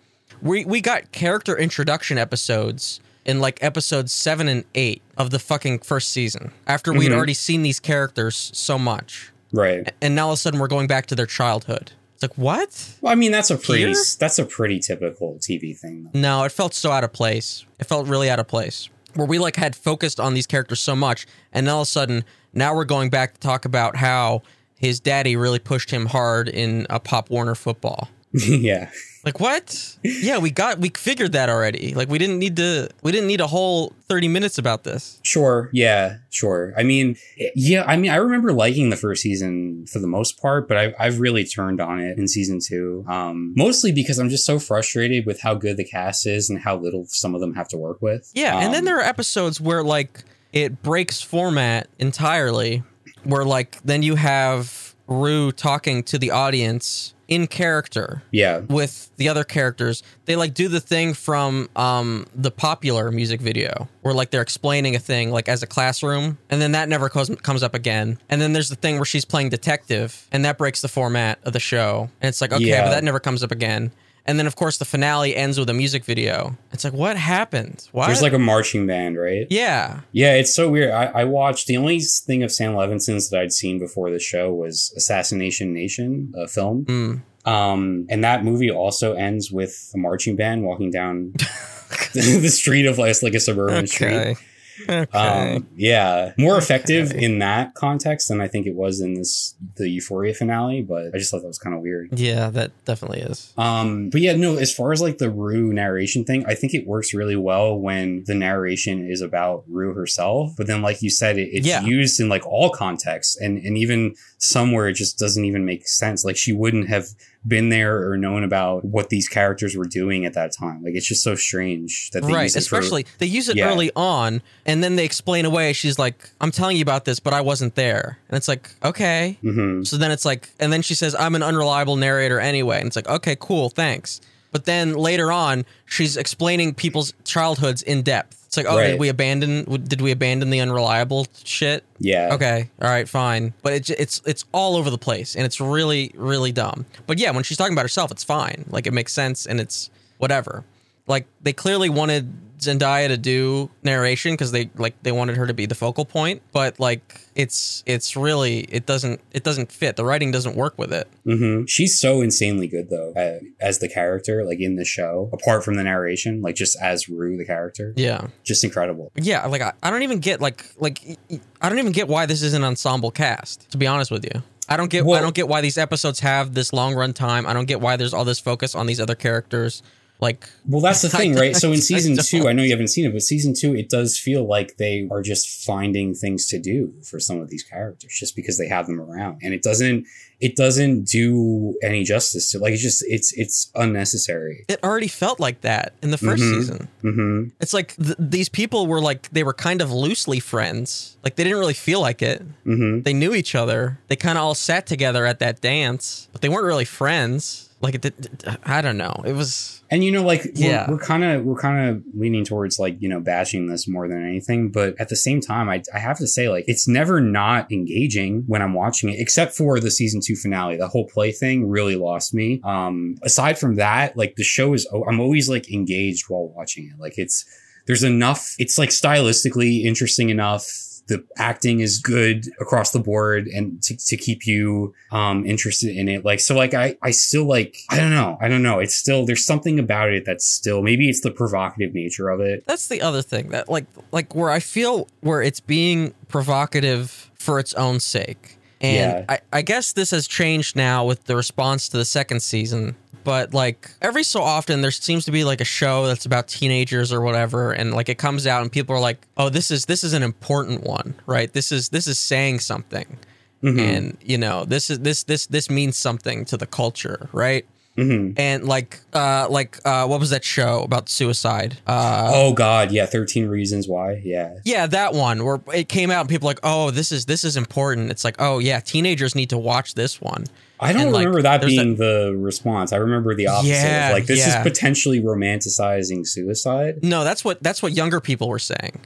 we we got character introduction episodes in like episodes 7 and 8 of the fucking first season after we'd mm-hmm. already seen these characters so much. Right. And now all of a sudden we're going back to their childhood. It's like, what? Well, I mean that's a pretty Here? that's a pretty typical TV thing. Though. No, it felt so out of place. It felt really out of place. Where we like had focused on these characters so much, and then all of a sudden now we're going back to talk about how his daddy really pushed him hard in a Pop Warner football. yeah. Like what? Yeah, we got we figured that already. Like we didn't need to we didn't need a whole 30 minutes about this. Sure. Yeah. Sure. I mean, yeah. I mean, I remember liking the first season for the most part, but I, I've really turned on it in season two. Um, mostly because I'm just so frustrated with how good the cast is and how little some of them have to work with. Yeah, and then Um, there are episodes where like it breaks format entirely, where like then you have Rue talking to the audience in character Yeah. with the other characters. They like do the thing from um the popular music video where like they're explaining a thing like as a classroom, and then that never comes comes up again. And then there's the thing where she's playing detective, and that breaks the format of the show. And it's like okay, Yeah. but that never comes up again. And then of course the finale ends with a music video. It's like what happened? Why? There's like a marching band, right? yeah. Yeah, it's so weird. I, I watched the only thing of Sam Levinson's that I'd seen before the show was Assassination Nation, a film. Mm. Um, and that movie also ends with a marching band walking down the street of like, like a suburban street. Okay. Okay. Um, yeah, more effective in that context than I think it was in this the Euphoria finale. But I just thought that was kind of weird. yeah, that definitely is. Um, but yeah, no, as far as like the Rue narration thing, I think it works really well when the narration is about Rue herself. But then, like you said, it, it's Yeah. used in like all contexts and, and even somewhere it just doesn't even make sense. Like she wouldn't have been there or known about what these characters were doing at that time. Like it's just so strange that they Right, use it for- especially they use it Yeah. early on, and then they explain away. She's like, "I'm telling you about this, but I wasn't there," and it's like, okay. Mhm. So then it's like, and then she says, "I'm an unreliable narrator anyway," and it's like, okay, cool, thanks. But then later on, she's explaining people's childhoods in depth. It's like, oh, Right. did we abandon? Did we abandon the unreliable shit? Yeah. Okay, all right, fine. But it's it's it's all over the place, and it's really really dumb. But yeah, when she's talking about herself, it's fine. Like it makes sense, and it's whatever. Like they clearly wanted Zendaya to do narration because they like they wanted her to be the focal point. But like it's it's really it doesn't it doesn't fit. The writing doesn't work with it. hmm She's so insanely good though, uh, as the character, like in the show, apart from the narration, like just as Rue, the character, Yeah, just incredible. yeah. Like I, I don't even get like like I don't even get why this is an ensemble cast. To be honest with you. I don't get I don't get why these episodes have this long run time. I don't get why there's all this focus on these other characters. Like Well, that's the thing, right? So in season two, I know you haven't seen it, but season two, it does feel like they are just finding things to do for some of these characters, just because they have them around, and it doesn't, it doesn't do any justice to. Like, it's just, it's, it's unnecessary. it already felt like that in the 1st Mhm. season. hmm It's like th- these people were like they were kind of loosely friends. Like they didn't really feel like it. hmm They knew each other. They kind of all sat together at that dance, but they weren't really friends. Like it did, I don't know. It was And you know, like Yeah. we're kind of we're kind of leaning towards like you know bashing this more than anything, but at the same time, I I have to say like it's never not engaging when I'm watching it, except for the season two finale. The whole play thing really lost me. Um, aside from that, like the show is I'm always like engaged while watching it. Like it's there's enough. It's like stylistically interesting enough. The acting is good across the board and to, to keep you um interested in it. Like so like I I still like I don't know. I don't know. It's still there's something about it that's still maybe it's the provocative nature of it. that's the other thing that like like where I feel where it's being provocative for its own sake. And Yeah. I, I guess this has changed now with the response to the second season. But like every so often there seems to be like a show that's about teenagers or whatever and like it comes out and people are like, "Oh, this is this is an important one." Right? This is this is saying something. And you know, this is this this this means something to the culture, right? Mhm. And like uh like uh what was that show about suicide? Uh oh God, yeah, thirteen reasons why. Yeah, yeah, that one where it came out and people like, "Oh, this is this is important." It's like, "Oh yeah, teenagers need to watch this one." I don't And, like, remember that there's being the response. I remember the opposite. Yeah, of like this yeah. is potentially romanticizing suicide. No, that's what that's what younger people were saying.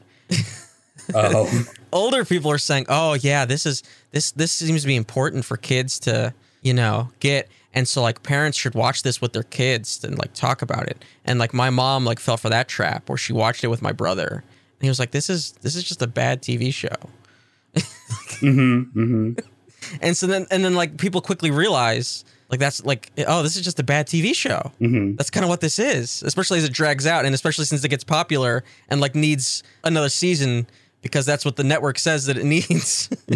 Oh, Older people are saying, "Oh yeah, this is this this seems to be important for kids to, you know, get." And so like parents should watch this with their kids and like talk about it. And like my mom like fell for that trap where she watched it with my brother. And he was like, "This is this is just a bad TV show." hmm hmm And so then and then like people quickly realize like that's like oh this is just a bad TV show. hmm That's kind of what this is, especially as it drags out and especially since it gets popular and like needs another season because that's what the network says that it needs.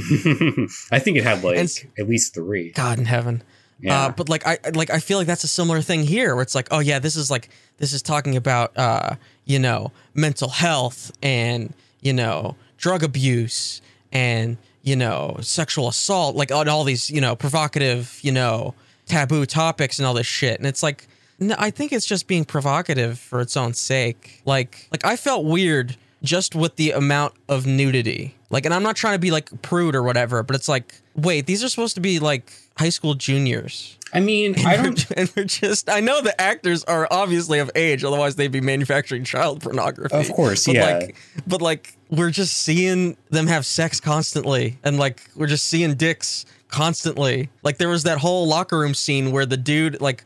I think it had like And at least three. God in heaven. Yeah. Uh, but like I like I feel like that's a similar thing here where it's like oh yeah this is like this is talking about uh you know mental health and you know drug abuse and you know sexual assault like on all these you know provocative you know taboo topics and all this shit. And it's like no, I think it's just being provocative for its own sake. Like like I felt weird just with the amount of nudity. Like and I'm not trying to be like prude or whatever but it's like wait these are supposed to be like high school juniors I mean, I don't. and they're just I know the actors are obviously of age, otherwise they'd be manufacturing child pornography. Of course, but yeah. Like, but like we're just seeing them have sex constantly, and like we're just seeing dicks constantly. Like there was that whole locker room scene where the dude like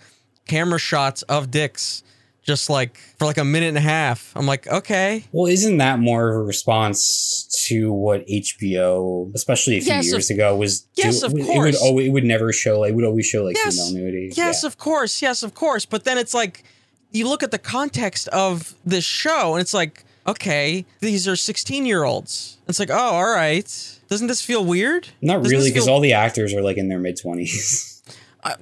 camera shots of dicks, just like for like a minute and a half. I'm like, okay. Well, isn't that more of a response to what HBO, especially a few yes, years of, ago, was? Yes, of course. It would, always, it would never show. It would always show like yes, female nudity. Yes, yeah. of course. Yes, of course. But then it's like you look at the context of this show, and it's like, okay, these are 16 year olds. It's like, oh, all right. Doesn't this feel weird? Not Doesn't really, because feel- all the actors are like in their mid 20s.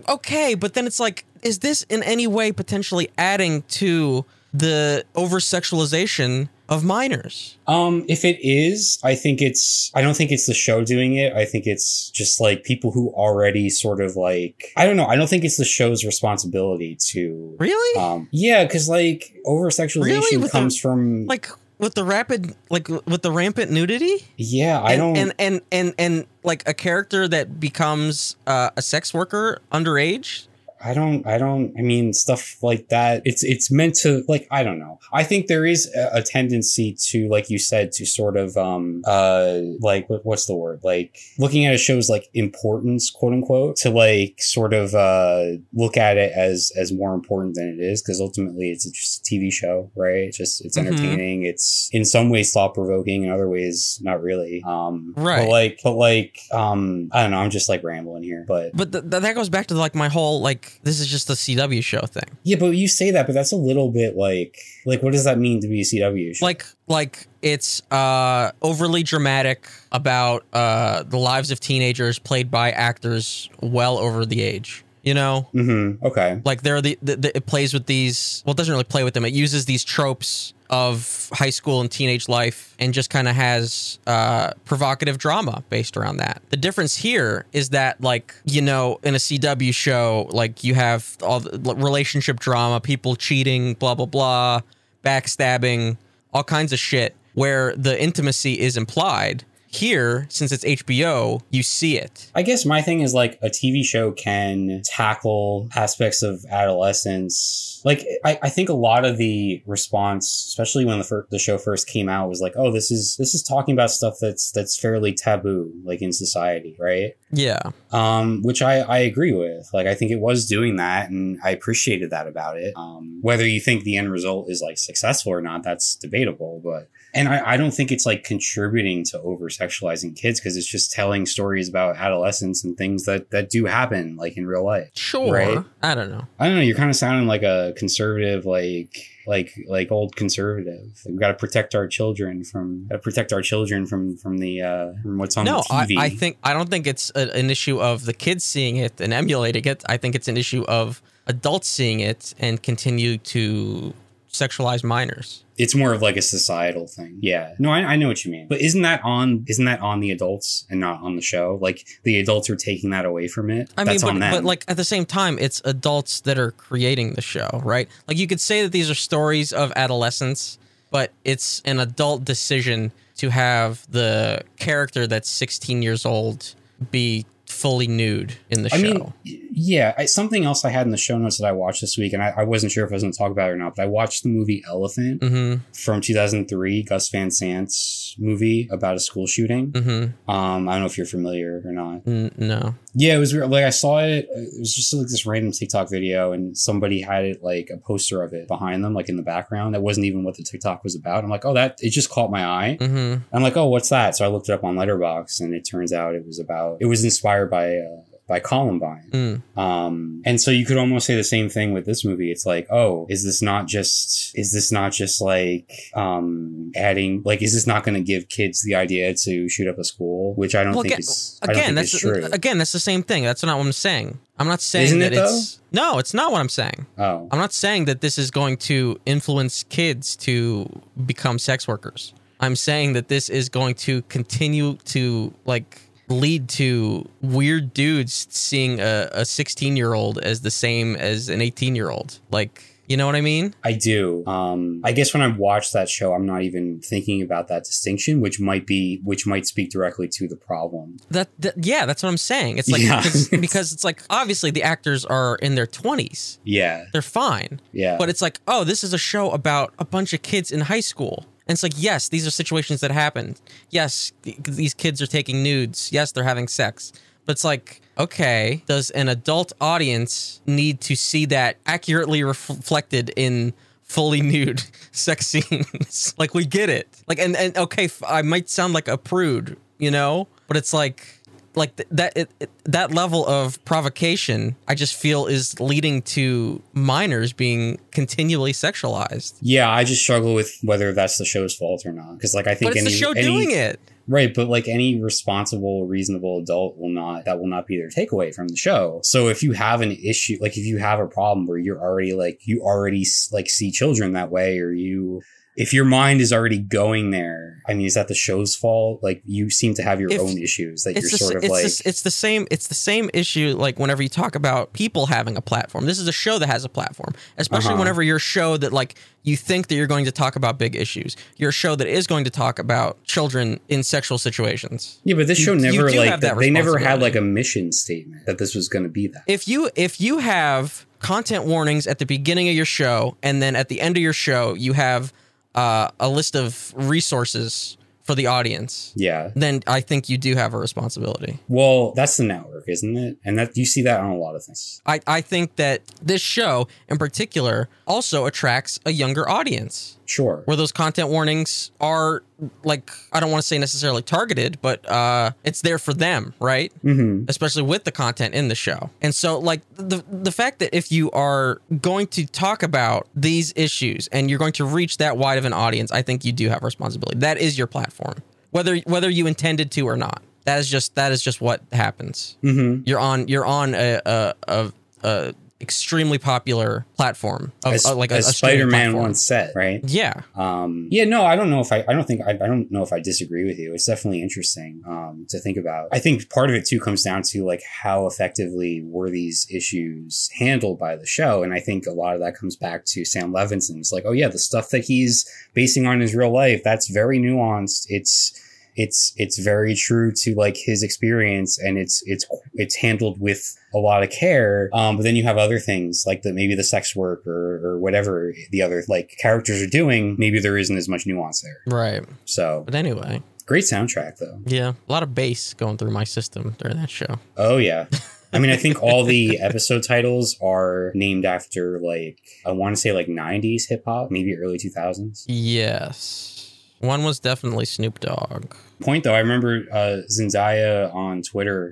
okay, but then it's like, is this in any way potentially adding to the over sexualization of minors? Um, if it is, I think it's. I don't think it's the show doing it. I think it's just like people who already sort of like. I don't know. I don't think it's the show's responsibility to. Really? Um, yeah, because like over sexualization Really? Comes from. like with the rapid, like with the rampant nudity? yeah, I and, don't. and and and and like a character that becomes uh, a sex worker underage I don't, I don't, I mean, stuff like that. It's, it's meant to, like, I don't know. I think there is a, a tendency to, like you said, to sort of, um, uh, like, what, what's the word? Like, looking at a show's, like, importance, quote unquote, to, like, sort of, uh, look at it as, as more important than it is. Cause ultimately it's just a TV show, right? It's just, it's Mhm. entertaining. It's in some ways thought provoking, in other ways, not really. Um, Right. But like, but like, um, I don't know. I'm just like rambling here, but but th- that goes back to like my whole like this is just a cw show thing Yeah, but you say that, but that's a little bit like, like, what does that mean to be a CW show? like like it's uh overly dramatic about uh the lives of teenagers played by actors well over the age you know mm-hmm. Okay. like there are the, the, the it plays with these well it doesn't really play with them it uses these tropes of high school and teenage life and just kind of has uh provocative drama based around that. The difference here is that like you know in a cw show like you have all the relationship drama people cheating blah blah blah backstabbing all kinds of shit where the intimacy is implied here, since it's HBO, you see it. I guess my thing is like a TV show can tackle aspects of adolescence. Like I, I think a lot of the response, especially when the fir- the show first came out, was like, "Oh, this is this is talking about stuff that's that's fairly taboo, like in society, right?" Yeah. um, which I, I agree with. Like, I think it was doing that, and I appreciated that about it. Um, whether you think the end result is like successful or not, that's debatable. But and I, I don't think it's like contributing to over sexualizing kids because it's just telling stories about adolescence and things that that do happen like in real life. Sure. Right. I don't know. I don't know. You're kind of sounding like a conservative, like like like old conservative. We've got to protect our children from got to protect our children from from the uh from what's on no, the I, I think I don't think it's a, an issue of the kids seeing it and emulating it. I think it's an issue of adults seeing it and continue to sexualize minors. It's more of like a societal thing. Yeah. No, I, I know what you mean. But isn't that on isn't that on the adults and not on the show? Like the adults are taking that away from it. I mean, but, on them. but like at the same time, it's adults that are creating the show, right? Like you could say that these are stories of adolescence, but it's an adult decision to have the character that's 16 years old be fully nude in the show. I mean, yeah. I, something else I had in the show notes that I watched this week, and I, I wasn't sure if I was going to talk about it or not, but I watched the movie Elephant mm-hmm. from 2003, Gus Van Sant's movie about a school shooting. Mm-hmm. Um, I don't know if you're familiar or not. No. Yeah, it was weird. Like I saw it. It was just like this random TikTok video, and somebody had it like a poster of it behind them, like in the background. That wasn't even what the TikTok was about. I'm like, oh, that it just caught my eye. Mm-hmm. I'm like, oh, what's that? So I looked it up on Letterboxd, and it turns out it was about. It was inspired by uh, by Columbine. Mm. Um, and so you could almost say the same thing with this movie. It's like, oh, is this not just, is this not just like, um, adding, like, is this not going to give kids the idea to shoot up a school? Which I don't Well, think again, is, again think that's true. again that's the same thing. That's not what I'm saying. I'm not saying Isn't that it, it's no, it's not what I'm saying. oh, I'm not saying that this is going to influence kids to become sex workers. I'm saying that this is going to continue to like lead to weird dudes seeing a 16 year old as the same as an 18 year old. Like, you know what I mean? I do. Um, I guess when I watch that show, I'm not even thinking about that distinction, which might be, which might speak directly to the problem. That, that yeah, that's what I'm saying. It's like Yeah. because, because it's like obviously the actors are in their 20s. Yeah. They're fine. Yeah. But it's like, oh, this is a show about a bunch of kids in high school. And it's like, yes, these are situations that happen. Yes, these kids are taking nudes. Yes, they're having sex. But it's like, okay, does an adult audience need to see that accurately reflected in fully nude sex scenes? like, we get it. Like, and, and okay, I might sound like a prude, you know, but it's like, like th- that it, it, that level of provocation i just feel is leading to minors being continually sexualized yeah. I just struggle with whether that's the show's fault or not. Cause like, I think but it's any, the show any- doing it Right, but like any responsible, reasonable adult will not, that will not be their takeaway from the show. So if you have an issue, like if you have a problem where you're already like, you already like see children that way, or you, if your mind is already going there, I mean, is that the show's fault? Like you seem to have your If- own issues that you're the, sort of it's, like, the, it's the same it's the same issue like whenever you talk about people having a platform this is a show that has a platform especially Uh-huh. whenever you're a show that like you think that you're going to talk about big issues you're a show that is going to talk about children in sexual situations yeah, but this show you never do like, they never had like a mission statement that this was going to be that. if you if you have content warnings at the beginning of your show and then at the end of your show you have uh, a list of resources for the audience Yeah. then i think you do have a responsibility Well, that's the network, isn't it? And that you see that on a lot of things. I, I think that this show in particular also attracts a younger audience Sure. where those content warnings are like I don't want to say necessarily targeted, but uh it's there for them, right? Mm-hmm. Especially with the content in the show. And so like the the fact that if you are going to talk about these issues and you're going to reach that wide of an audience, I think you do have responsibility. That is your platform. Whether whether you intended to or not. That is just that is just what happens Mm-hmm. you're on you're on a a, a, a extremely popular platform of As, uh, like a, a Spider-Man platform. once said, right? Yeah, Um, yeah, no, I don't know if I, I don't think, I, I don't know if I disagree with you. It's definitely interesting, um, to think about. I think part of it too comes down to like how effectively were these issues handled by the show. And I think a lot of that comes back to Sam Levinson. It's like, oh yeah, the stuff that he's basing on his real life, that's very nuanced. It's, it's it's very true to like his experience and it's it's it's handled with a lot of care um but then you have other things like the maybe the sex work or or whatever the other like characters are doing maybe there isn't as much nuance there Right. so But anyway, great soundtrack though yeah, a lot of bass going through my system during that show. oh yeah I mean, I think all the episode titles are named after like I want to say like '90s hip hop, maybe early 2000s. Yes. One was definitely Snoop Dogg. point though, I remember uh, Zendaya on Twitter,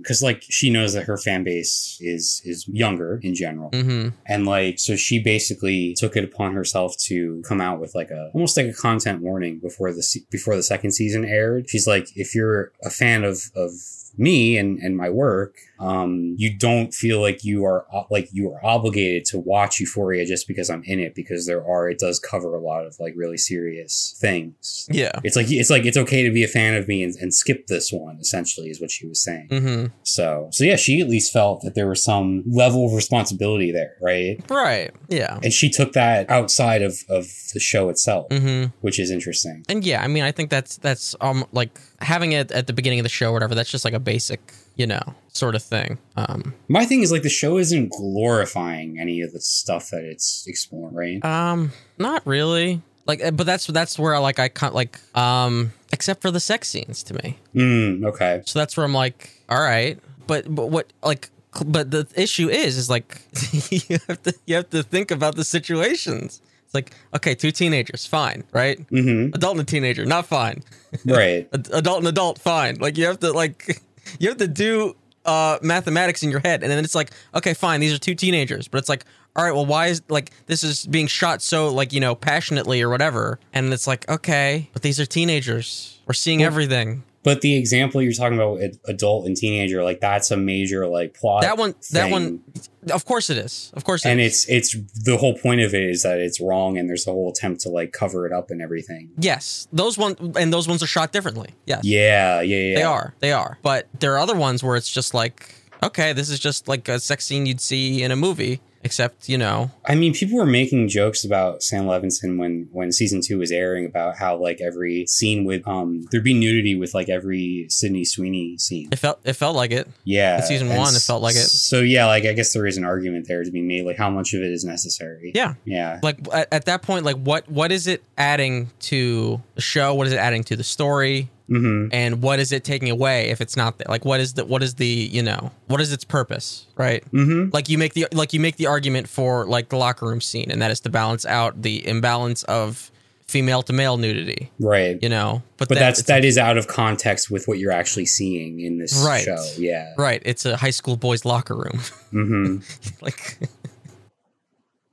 because like she knows that her fan base is is younger in general, Mm-hmm. and like so she basically took it upon herself to come out with like a almost like a content warning before the se- before the second season aired. She's like, if you're a fan of of me and and my work, um, you don't feel like you are like you are obligated to watch Euphoria just because I'm in it because there are it does cover a lot of like really serious things. Yeah. It's like it's like it's okay to be a fan of me and, and skip this one. Essentially, is what she was saying. Mm-hmm. So so yeah, she at least felt that there was some level of responsibility there, right? Right. Yeah. And she took that outside of of the show itself, Mm-hmm. which is interesting. And yeah, I mean, I think that's that's um like having it at the beginning of the show or whatever. That's just like a basic, you know, sort of thing. Um, My thing is like the show isn't glorifying any of the stuff that it's exploring, right? um, not really. Like, uh, but that's that's where I like I can't like um, except for the sex scenes to me. Mm, okay. So that's where I'm like, all right, but but what like. But the issue is, is like you have to you have to think about the situations. It's like okay, two teenagers, fine, right? Mm-hmm. Adult and a teenager, not fine. Right. Adult and adult fine like you have to like you have to do uh mathematics in your head and then it's like okay fine these are two teenagers but it's like all right well why is like this is being shot so like you know passionately or whatever and it's like okay but these are teenagers. We're seeing everything But the example you're talking about, with adult and teenager, like that's a major like plot. that one that thing. one of course it is of course it and is. it's it's the whole point of it is that it's wrong and there's a whole attempt to like cover it up and everything yes those one and those ones are shot differently yes yeah yeah yeah They are. They are. But there are other ones where it's just like, okay, this is just like a sex scene you'd see in a movie, except, you know, i mean people were making jokes about sam levinson when when season two was airing about how like every scene with um there'd be nudity with like every sydney sweeney scene it felt it felt like it. yeah In season one, it felt like it. so yeah like i guess there is an argument there to be made like how much of it is necessary Yeah. yeah Like at, at that point, like what what is it adding to the show? What is it adding to the story? Mm-hmm And what is it taking away if it's not there? Like what is the what is the you know what is its purpose? Right. mm-hmm Like you make the like you make the argument for like the locker room scene, and that is to balance out the imbalance of female to male nudity. right You know, but then that's it's that is out of context with what you're actually seeing in this Right. show yeah Right, it's a high school boys locker room. mm-hmm like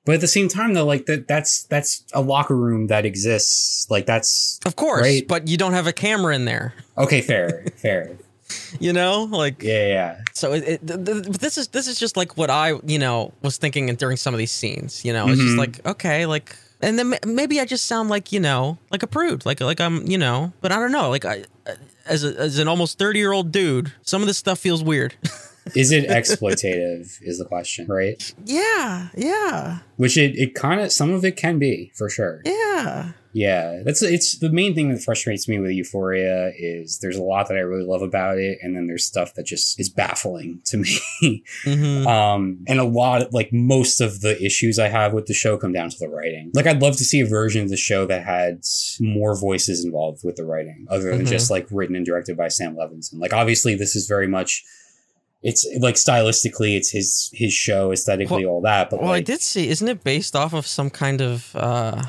But at the same time, though, like that that's that's a locker room that exists. Like that's of course, Right. but you don't have a camera in there. okay, fair, fair. You know, like Yeah, yeah. so it, it, th- th- this is this is just like what I, you know, was thinking during some of these scenes, you know. It's just Mhm. like, okay, like and then maybe I just sound like, you know, like a prude, like like I'm, you know, but I don't know, like I as a, as an almost 30-year-old dude, some of this stuff feels weird. Is it exploitative? is the question, right? yeah, yeah. Which it it kind of some of it can be for sure. Yeah. Yeah, that's it's the main thing that frustrates me with Euphoria is there's a lot that I really love about it, and then there's stuff that just is baffling to me. Mhm. um, and a lot like most of the issues I have with the show come down to the writing. Like I'd love to see a version of the show that had more voices involved with the writing, other than Mhm. just like written and directed by Sam Levinson. Like obviously this is very much. It's like stylistically, it's his his show, aesthetically, all that. But Well, I did see, isn't it based off of some kind of uh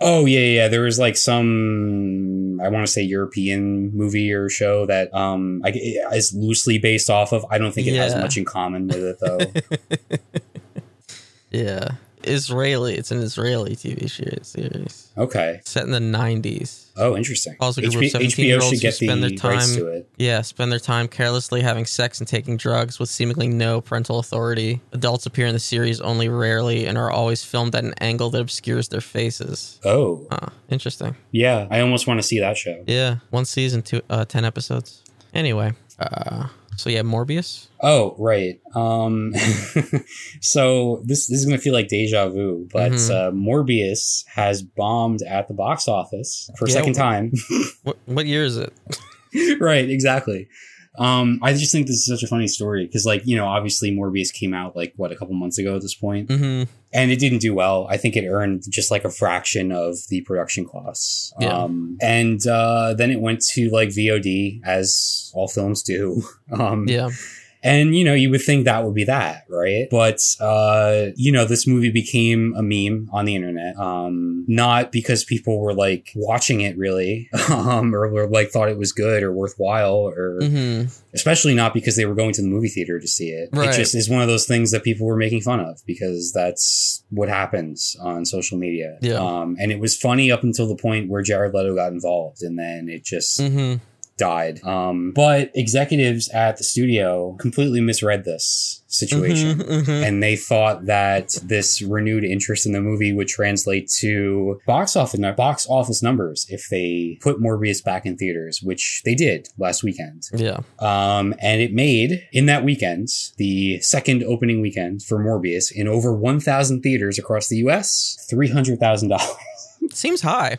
Oh yeah, yeah. There was like some I want to say European movie or show that um I, is loosely based off of. I don't think it has much in common with it though. Yeah. Israeli. It's an Israeli TV series okay. set in the 90s. Oh, interesting. Also, a group of HBO, 17 year olds should who get spend the their rights time. to it. Yeah, spend their time carelessly having sex and taking drugs with seemingly no parental authority. Adults appear in the series only rarely and are always filmed at an angle that obscures their faces. Oh, Huh, interesting. yeah. I almost want to see that show. Yeah, one season, two, uh, 10 episodes. Anyway, uh, So yeah, Morbius. Oh, right. Um, so this, this is going to feel like deja vu, but Mhm. uh, Morbius has bombed at the box office for a Yeah, second time. What what year is it? right, exactly. Um, I just think this is such a funny story because, like, you know, obviously Morbius came out like what a couple months ago at this point, Mm-hmm. and it didn't do well. I think it earned just like a fraction of the production costs. Yeah. Um, and uh, then it went to like VOD, as all films do. Um, Yeah. And you know, you would think that would be that, right? But uh, you know, this movie became a meme on the internet. Um, not because people were like watching it really, um, or were like thought it was good or worthwhile, or Mm-hmm. especially not because they were going to the movie theater to see it. Right. It just is one of those things that people were making fun of because that's what happens on social media. Yeah. Um, and it was funny up until the point where Jared Leto got involved, and then it just Mm-hmm. Died. Um, but executives at the studio completely misread this situation. Mm-hmm. And they thought that this renewed interest in the movie would translate to box office box office numbers if they put Morbius back in theaters, which they did last weekend. Yeah. Um, and it made in that weekend the second opening weekend for Morbius in over 1,000 theaters across the U.S. Three hundred thousand dollars. Seems high.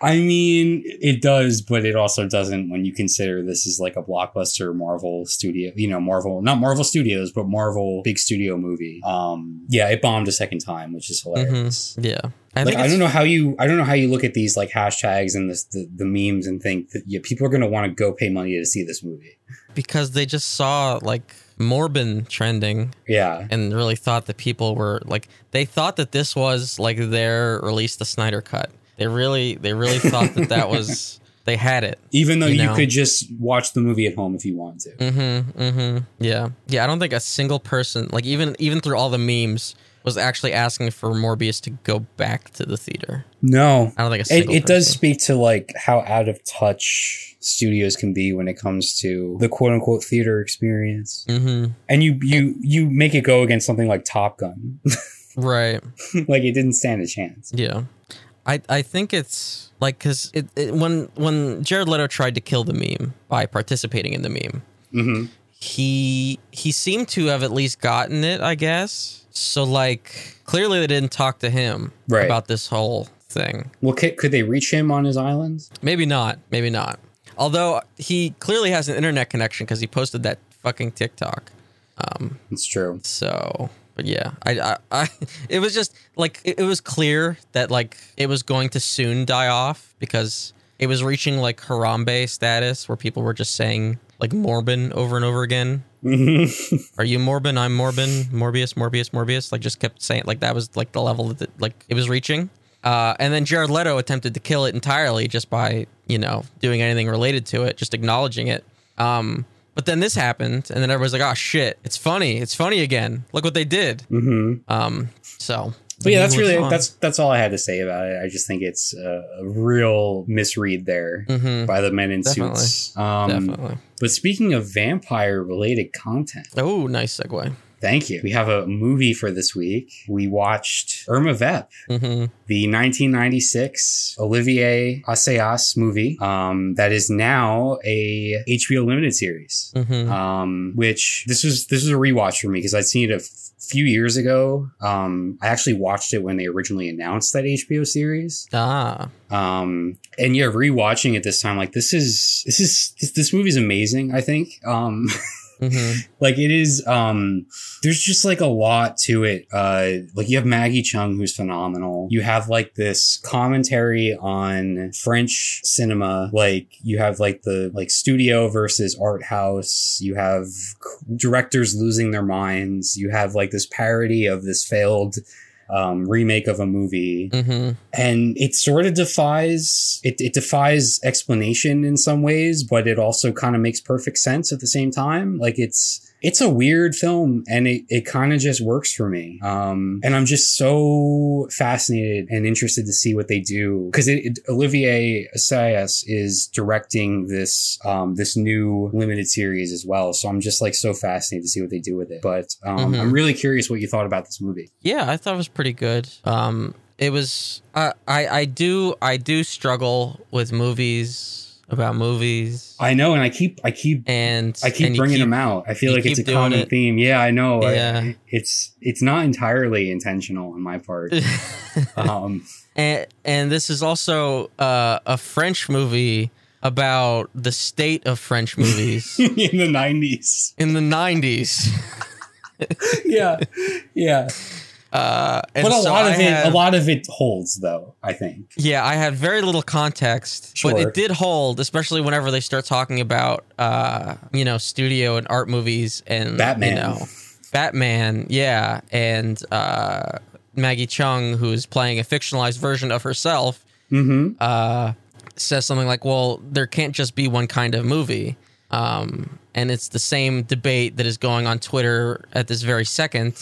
I mean, it does, but it also doesn't when you consider this is like a blockbuster Marvel studio, you know, Marvel, not Marvel Studios, but Marvel big studio movie. Um, yeah, it bombed a second time, which is hilarious. Yeah. I Like, I don't know how you, I don't know how you look at these like hashtags and this, the, the memes and think that yeah, people are going to want to go pay money to see this movie. because they just saw like Morbin trending Yeah. and really thought that people were like they thought that this was like their release the Snyder cut. They really they really thought that that was they had it. Even though You you, could just watch the movie at home if you want to. Mm-hmm. Mm-hmm. Yeah. Yeah. I don't think a single person, like even even through all the memes, was actually asking for Morbius to go back to the theater. No. I don't think a It, it does speak to like how out of touch studios can be when it comes to the quote unquote theater experience. Mm-hmm. And you you you make it go against something like Top Gun. Right. like it didn't stand a chance. Yeah. I I think it's like because it, it when when Jared Leto tried to kill the meme by participating in the meme, hmm he he seemed to have at least gotten it, I guess. So like clearly they didn't talk to him Right. about this whole thing. Well, could, could they reach him on his island? Maybe not. Maybe not. Although he clearly has an internet connection because he posted that fucking TikTok. Um. It's true. So, but yeah, I, I, I it was just like it, it was clear that like it was going to soon die off because it was reaching like Harambe status where people were just saying like Morbin over and over again. Are you Morbin? I'm Morbin. Morbius, Morbius, Morbius. Like just kept saying like that was like the level that like it was reaching. Uh, and then Jared Leto attempted to kill it entirely just by you know doing anything related to it, just acknowledging it. Um, but then this happened, and then everybody's like, "Oh shit, it's funny! It's funny again! Look what they did!" hmm Um, so, But yeah, that's really on. that's that's all I had to say about it. I just think it's a, real misread there Mhm. by the men in Definitely. suits. Um, definitely. But speaking of vampire related content, Oh, nice segue. thank you. We have a movie for this week. We watched Irma Vep, hmm the 1996 Olivier Assayas movie um, that is now a HBO limited series. hmm Um, which this was this was a rewatch for me because I'd seen it a few years ago. Um, I actually watched it when they originally announced that HBO series. Ah, Um, and yeah, rewatching it this time, like this is this is this, this movie is amazing. I think. Um, hmm like it is um there's just like a lot to it. Uh like you have maggie cheung who's phenomenal. You have like this commentary on french cinema. Like you have like the like studio versus art house. You have directors losing their minds. You have like this parody of this failed um, remake of a movie. Hmm and it sort of defies it, it defies explanation in some ways but it also kind of makes perfect sense at the same time. Like it's it's a weird film and it, it kind of just works for me um and i'm just so fascinated and interested to see what they do because olivier assayas is directing this um this new limited series as well so i'm just like so fascinated to see what they do with it but um Mhm. i'm really curious what you thought about this movie Yeah, I thought it was pretty good. Um, it was. Uh, I I do I do struggle with movies about movies, I know, and I keep, I keep, and I keep and bringing them out. I feel like it's a common it. theme. Yeah, I know. I- Yeah. it's it's not entirely intentional on my part. um, and and this is also uh, a French movie about the state of French movies in the nineties. in the '90s. Yeah, yeah. Uh, and But a so lot I of it, have- a lot of it holds, though. I think. Yeah, I had very little context, but it did hold, especially whenever they start talking about, uh, you know, studio and art movies and Batman. You know, Batman, yeah, and uh, Maggie Cheung, who is playing a fictionalized version of herself, Mm-hmm. uh, says something like, "Well, there can't just be one kind of movie." Um, and it's the same debate that is going on Twitter at this very second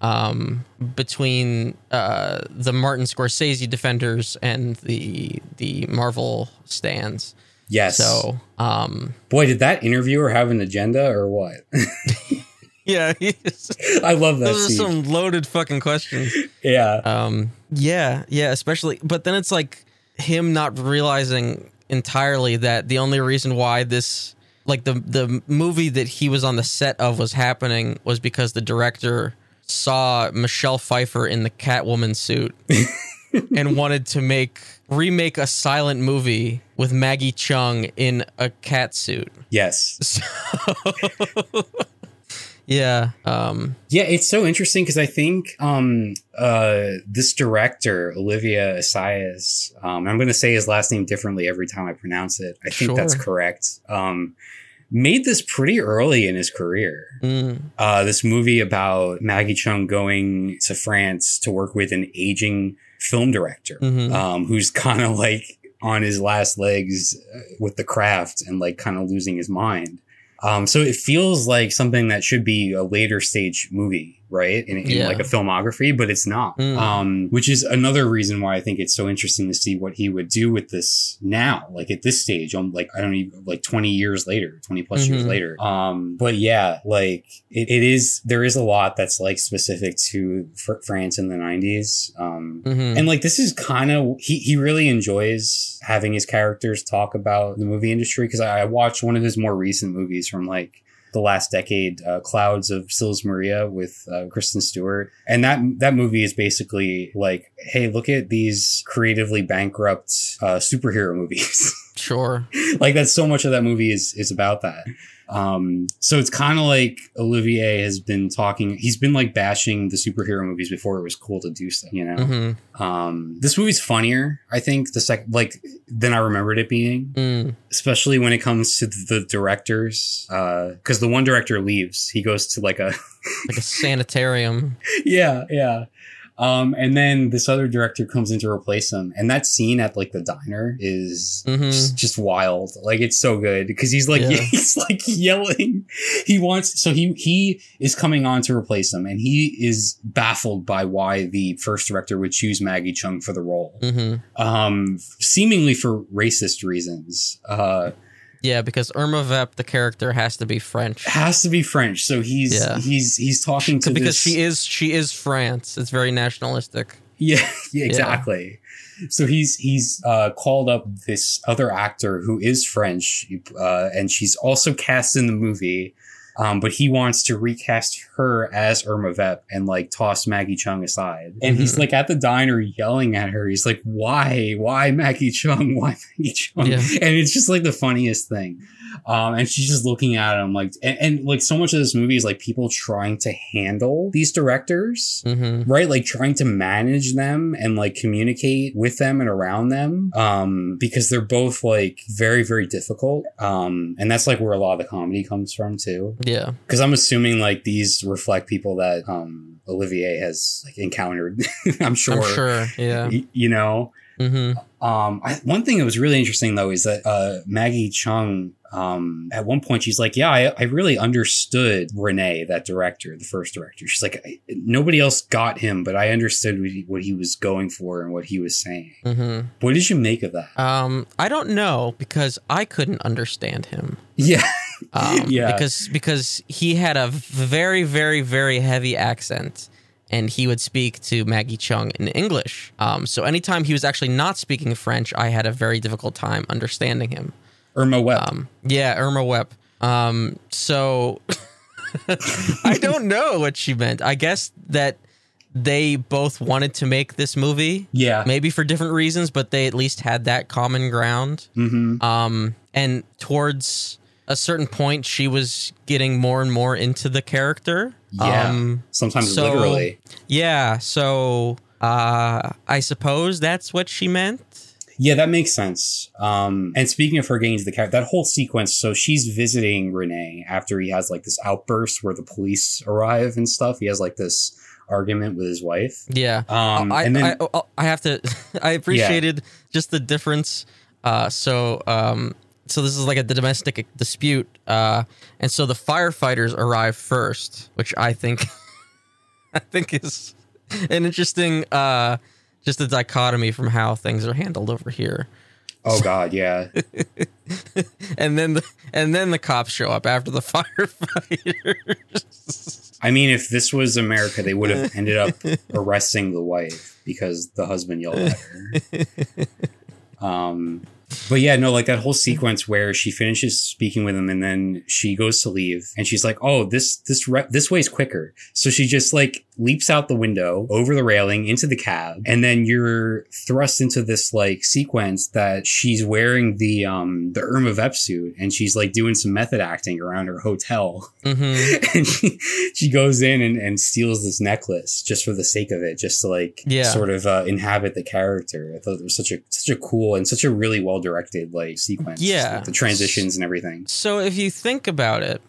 um, between uh, the Martin Scorsese defenders and the the Marvel stands. Yes. So, um, boy, did that interviewer have an agenda or what? yeah, those I love that are scene. some loaded fucking questions. yeah. Um, yeah, yeah, especially, but then it's like him not realizing entirely that the only reason why this, like the the movie that he was on the set of was happening was because the director saw Michelle Pfeiffer in the Catwoman suit and wanted to make remake a silent movie with Maggie Cheung in a cat suit. yes. Yeah, um, Yeah, it's so interesting because I think um, uh, this director, Olivier Assayas, um, I'm going to say his last name differently every time I pronounce it. I think that's correct. Um, made this pretty early in his career. mm, Uh, this movie about Maggie Cheung going to France to work with an aging film director mhm. um, who's kind of like on his last legs uh, with the craft and like kind of losing his mind. Um, so it feels like something that should be a later stage movie, right? In, in Yeah. like a filmography, but it's not. Mm. Um, which is another reason why I think it's so interesting to see what he would do with this now, like at this stage, um, like I don't even like 20 years later, 20 plus years Mhm. later. Um, but yeah, like it, it is, there is a lot that's like specific to fr- France in the 90s. Um, mhm. and like this is kind of he he really enjoys having his characters talk about the movie industry because I, I watched one of his more recent movies from like the last decade, uh, Clouds of Sils Maria with uh, Kristen Stewart, and that that movie is basically like, hey, look at these creatively bankrupt uh, superhero movies. sure. like that's so much of that movie is is about that. Um, so it's kind of like Olivier has been talking. He's been like bashing the superhero movies before it was cool to do so. You know. hmm Um, this movie's funnier, I think, the sec like than I remembered it being, Mm. especially when it comes to the directors. Uh, because the one director leaves, he goes to like a Like a sanitarium. yeah, yeah. Um, and then this other director comes in to replace him, and that scene at like the diner is Mhm. just, just wild. Like it's so good because he's like Yeah. he's like yelling. He wants so he he is coming on to replace him, and he is baffled by why the first director would choose Maggie Cheung for the role, hmm um, seemingly for racist reasons. Uh, Yeah, because Irma Vep, the character, has to be French. has to be French, so he's Yeah. he's he's talking to because this- she is she is France. It's very nationalistic. Yeah, yeah, exactly. So he's he's uh, called up this other actor who is French, uh, and she's also cast in the movie. Um, but he wants to recast her as Irma Vep and like toss Maggie Cheung aside. And he's Mhm. like at the diner yelling at her. He's like, "Why? Why Maggie Cheung? Why Maggie Cheung?" Yeah. And it's just like the funniest thing. Um, and she's just looking at him like, and, and like so much of this movie is like people trying to handle these directors hmm right like trying to manage them and like communicate with them and around them um because they're both like very very difficult um and that's like where a lot of the comedy comes from too Yeah. because i'm assuming like these reflect people that um olivier has like encountered i'm sure I'm sure. Yeah. Y- you know hmm um, I, one thing that was really interesting though is that uh, Maggie Cheung, um, at one point she's like, "Yeah, I, I really understood Renee, that director, the first director." She's like, I, "Nobody else got him, but I understood what he, what he was going for and what he was saying." hmm What did you make of that? Um, I don't know because I couldn't understand him. yeah, Um, Yeah. Because because he had a very very very heavy accent, and he would speak to Maggie Cheung in English. Um, so anytime he was actually not speaking French, I had a very difficult time understanding him. Irma Webb. Um, yeah, Irma Webb. Um, so I don't know what she meant. I guess that they both wanted to make this movie. yeah. Maybe for different reasons, but they at least had that common ground. Mm-hmm. Um, and towards a certain point, she was getting more and more into the character. Yeah. Um, Sometimes so- literally. yeah. So uh, I suppose that's what she meant. Yeah, that makes sense. Um, and speaking of her getting into the character, that whole sequence. So she's visiting Renee after he has like this outburst where the police arrive and stuff. He has like this argument with his wife. Yeah. Um, I, and then I, I have to. I appreciated just the difference. Uh, so, um, so this is like a domestic dispute, uh, and so the firefighters arrive first, which I think, I think is an interesting, uh, just a dichotomy from how things are handled over here. oh god, yeah, And then, the, and then the cops show up after the firefighters. I mean, if this was America, they would have ended up arresting the wife because the husband yelled at her. Um, but yeah, no, like that whole sequence where she finishes speaking with him and then she goes to leave and she's like, "Oh, this this re- this way's quicker." So she just like leaps out the window over the railing into the cab, and then you're thrust into this like sequence that she's wearing the um the Irma Vep suit and she's like doing some method acting around her hotel. hmm and she, she goes in and, and steals this necklace just for the sake of it, just to like Yeah. sort of uh, inhabit the character. I thought it was such a such a cool and such a really well directed like sequence. Yeah. Like, the transitions and everything. So if you think about it,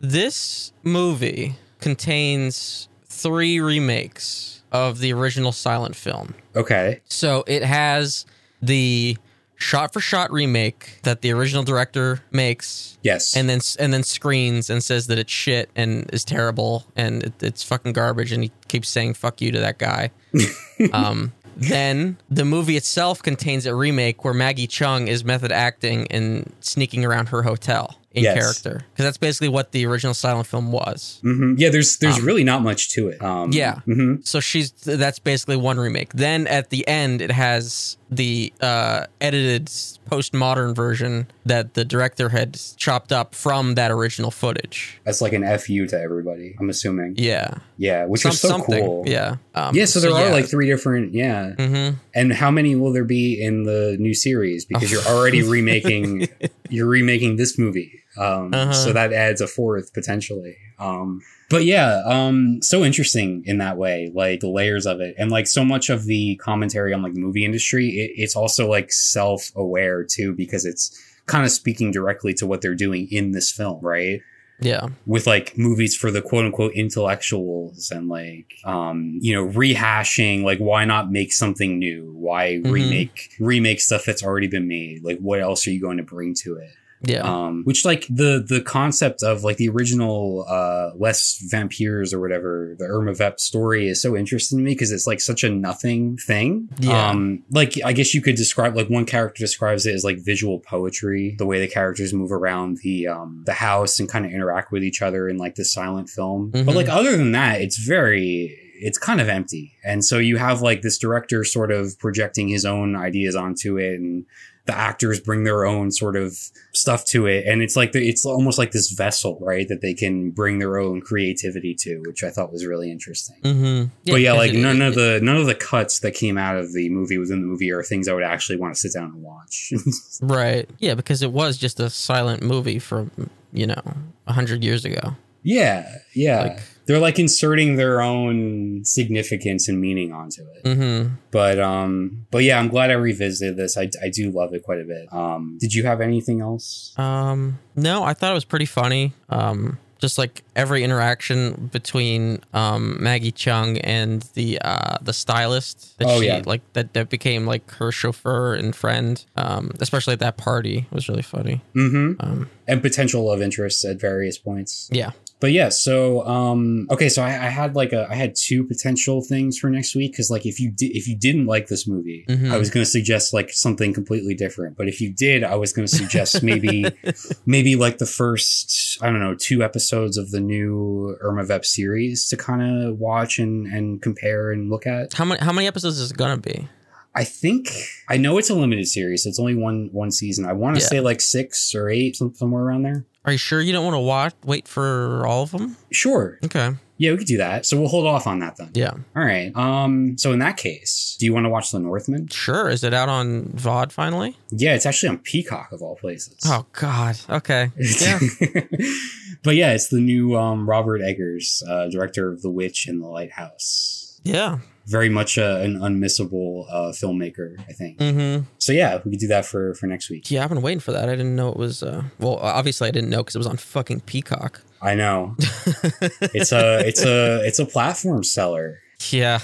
this movie contains three remakes of the original silent film. Okay, So it has the shot for shot remake that the original director makes yes, and then and then screens and says that it's shit and is terrible and it, it's fucking garbage and he keeps saying fuck you to that guy. um, then the movie itself contains a remake where Maggie Cheung is method acting and sneaking around her hotel in Yes. character because that's basically what the original silent film was. hmm yeah. There's there's really not much to it. Um, Yeah. hmm So she's that's basically one remake. Then at the end, it has the uh, edited postmodern version that the director had chopped up from that original footage. That's like an fu to everybody. I'm assuming. Yeah, Yeah, which Some- was so something. cool. Yeah, um, Yeah, so there are yeah. like three different. Yeah, Mhm. and how many will there be in the new series? Because you're already remaking, you're remaking this movie, um, Uh-huh. so that adds a fourth potentially. Um, but yeah, um, so interesting in that way, like the layers of it, and like so much of the commentary on like the movie industry, it, it's also like self-aware too, because it's kind of speaking directly to what they're doing in this film, right? yeah, with like movies for the quote unquote intellectuals and like um you know rehashing like why not make something new why Mhm. remake remake stuff that's already been made like what else are you going to bring to it yeah, um which like the the concept of like the original uh les vampires or whatever the irma vep story is so interesting to me because it's like such a nothing thing Yeah. um like i guess you could describe like one character describes it as like visual poetry the way the characters move around the um the house and kind of interact with each other in like the silent film Mhm. but like other than that it's very it's kind of empty and so you have like this director sort of projecting his own ideas onto it and the actors bring their own sort of stuff to it. And it's like the, it's almost like this vessel right that they can bring their own creativity to which i thought was really interesting. Mm-hmm. but yeah, like none it- of the none of the cuts that came out of the movie within the movie are things i would actually want to sit down and watch. Right, yeah, because it was just a silent movie from you know a hundred years ago. yeah yeah. Like- they're like inserting their own significance and meaning onto it Mm-hmm. but um but yeah i'm glad i revisited this i, I do love it quite a bit um did you have anything else Um, no, I thought it was pretty funny. Um, just like every interaction between um, Maggie Cheung and the uh, the stylist that Oh, she yeah. like that that became like her chauffeur and friend. Um, especially at that party was really funny. mm-hmm Um, and potential love interests at various points yeah. But yeah so um okay so i, I had like a i had two potential things for next week because like if you did if you didn't like this movie Mhm. i was going to suggest like something completely different but if you did i was going to suggest maybe maybe like the first i don't know two episodes of the new irma vep series to kind of watch and and compare and look at How many how many episodes is it gonna be? I think I know it's a limited series, so it's only one one season. I want to Yeah. say like six or eight, somewhere around there. Are you sure you don't want to watch? Wait for all of them? Sure. Okay. Yeah, we could do that. So we'll hold off on that then. Yeah. All right. Um. So in that case, do you want to watch The Northman? Sure. Is it out on VOD finally? Yeah, it's actually on Peacock of all places. Oh God. Okay. Yeah. but yeah, it's the new um, Robert Eggers, uh, director of The Witch and The Lighthouse. yeah. Very much uh, an unmissable uh, filmmaker, I think. Mm-hmm. So yeah, we could do that for for next week. Yeah. I've been waiting for that. I didn't know it was. Uh, well, obviously I didn't know because it was on fucking Peacock. I know it's a it's a it's a platform seller. Yeah.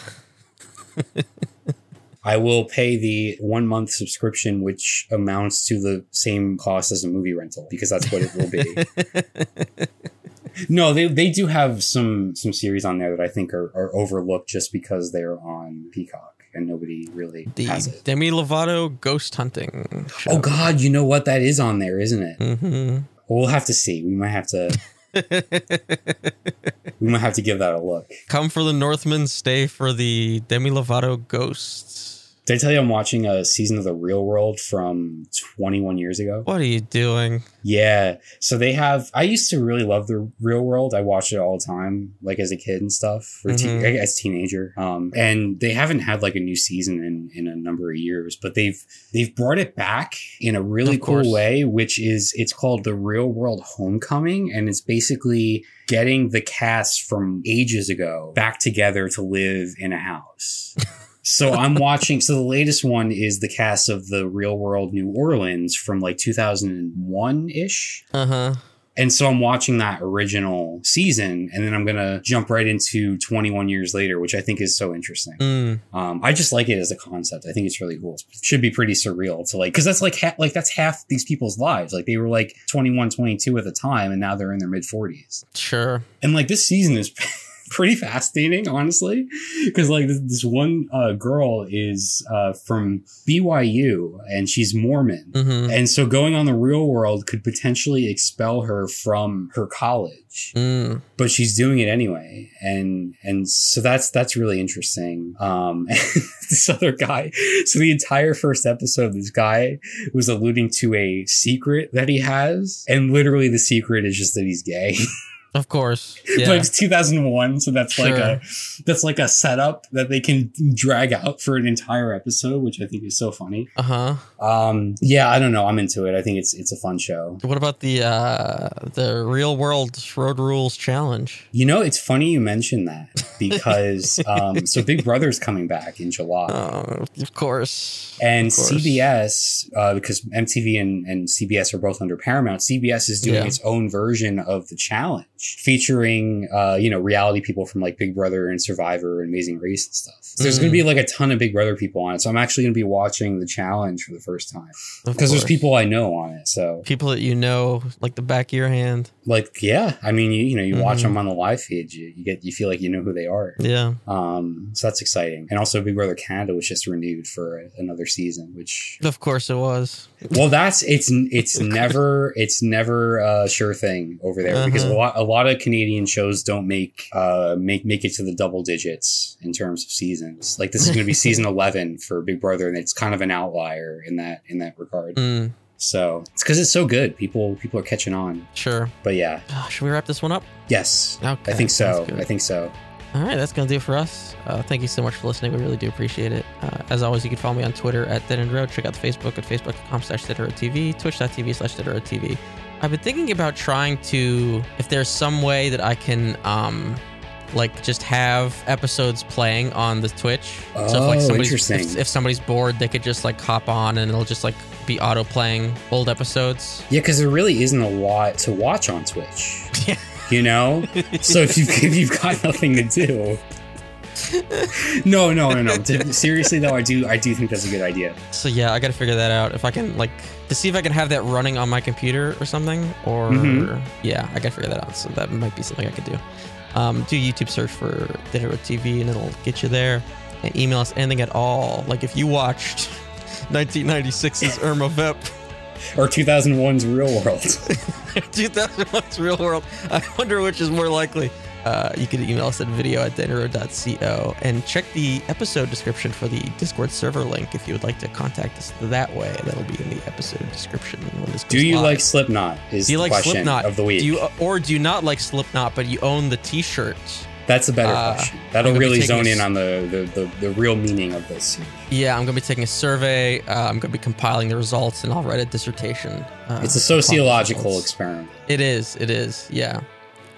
I will pay the one month subscription, which amounts to the same cost as a movie rental, because that's what it will be. no, they they do have some some series on there that I think are, are overlooked just because they're on Peacock and nobody really The has it. Demi Lovato ghost hunting. Show. Oh God, you know what? That is on there, isn't it? Mm-hmm. We'll have to see. We might have to. we might have to give that a look. Come for the Northman, stay for the Demi Lovato ghosts. Did I tell you I'm watching a season of The Real World from 21 years ago? What are you doing? Yeah. So they have. I used to really love The Real World. I watched it all the time, like as a kid and stuff, or te- Mhm. as a teenager. Um, and they haven't had like a new season in in a number of years, but they've they've brought it back in a really Of course. cool way, which is it's called The Real World Homecoming, and it's basically getting the cast from ages ago back together to live in a house. So I'm watching. So the latest one is the cast of the Real World New Orleans from like 2001 ish. Uh huh. And so I'm watching that original season, and then I'm gonna jump right into 21 years later, which I think is so interesting. Mm. Um, I just like it as a concept. I think it's really cool. It should be pretty surreal to like, because that's like ha- like that's half these people's lives. Like they were like 21, 22 at the time, and now they're in their mid 40s. Sure. And like this season is pretty fascinating, honestly, because like this, this one uh, girl is uh, from BYU and she's Mormon. Mm-hmm. And so going on the real world could potentially expel her from her college, Mm. but she's doing it anyway. And, and so that's, that's really interesting. Um, this other guy, so the entire first episode, this guy was alluding to a secret that he has. And literally the secret is just that he's gay. Of course. but it's 2001 so that's like a that's like a setup that they can drag out for an entire episode which i think is so funny Uh huh. um yeah i don't know i'm into it i think it's it's a fun show What about the uh the real world road rules challenge? you know it's funny you mentioned that because um so big brother's coming back in july Oh, of course. and of course. CBS, uh, because MTV and, and CBS are both under Paramount, CBS is doing Yeah. its own version of the challenge, featuring, uh, you know, reality people from like Big Brother and Survivor and Amazing Race and stuff. So there's Mm. going to be like a ton of Big Brother people on it. So I'm actually going to be watching the challenge for the first time because there's people I know on it. So people that you know, like the back of your hand. like, yeah, I mean, you, you know, you watch Mhm. them on the live feed, you, you get, you feel like you know who they are. Yeah. Um, so that's exciting. And also Big Brother Canada was just renewed for another season, which Of course it was. well, that's it's it's never it's never a sure thing over there because a Uh-huh. lot a lot of Canadian shows don't make uh make make it to the double digits in terms of seasons. Like this is going to be season eleven for Big Brother, and it's kind of an outlier in that in that regard. Mm, So it's because it's so good. People people are catching on. sure. But yeah, Uh, should we wrap this one up? yes, Okay. I think so. I think so. All right, that's going to do it for us. Uh, thank you so much for listening. We really do appreciate it. Uh, as always, you can follow me on Twitter at Dead End Road. Check out the Facebook at facebook.com slash TV, twitch.tv slash TV. I've been thinking about trying to, if there's some way that I can, um, like, just have episodes playing on the Twitch. so if, like, Oh, somebody's, interesting. If, if somebody's bored, they could just, like, hop on and it'll just, like, be auto playing old episodes. Yeah, because there really isn't a lot to watch on Twitch. Yeah. You know, so if you've if you've got nothing to do, no, no, no, no. Seriously though, I do I do think that's a good idea. So yeah, I gotta figure that out. If I can like to see if I can have that running on my computer or something, or Mhm. yeah, I gotta figure that out. So that might be something I could do. Um, do YouTube search for Ditto TV and it'll get you there. And email us anything at all. Like if you watched 1996's Irma Vep, Or 2001's Real World. 2001's Real World, I wonder which is more likely. Uh, you can email us at video at denro.co and check the episode description for the Discord server link if you would like to contact us that way. That'll be in the episode description when this Do you live. like Slipknot? Is do you the like question Slipknot of the week. Do you, or do you not like Slipknot, but you own the T-shirt? That's a better Uh, question. That'll really zone a in on the, the, the, the real meaning of this. Yeah, I'm gonna be taking a survey. Uh, I'm gonna be compiling the results, and I'll write a dissertation. Uh, It's a sociological experiment. It is. It is. Yeah.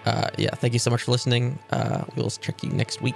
Uh, yeah. Thank you so much for listening. Uh, we'll check you next week.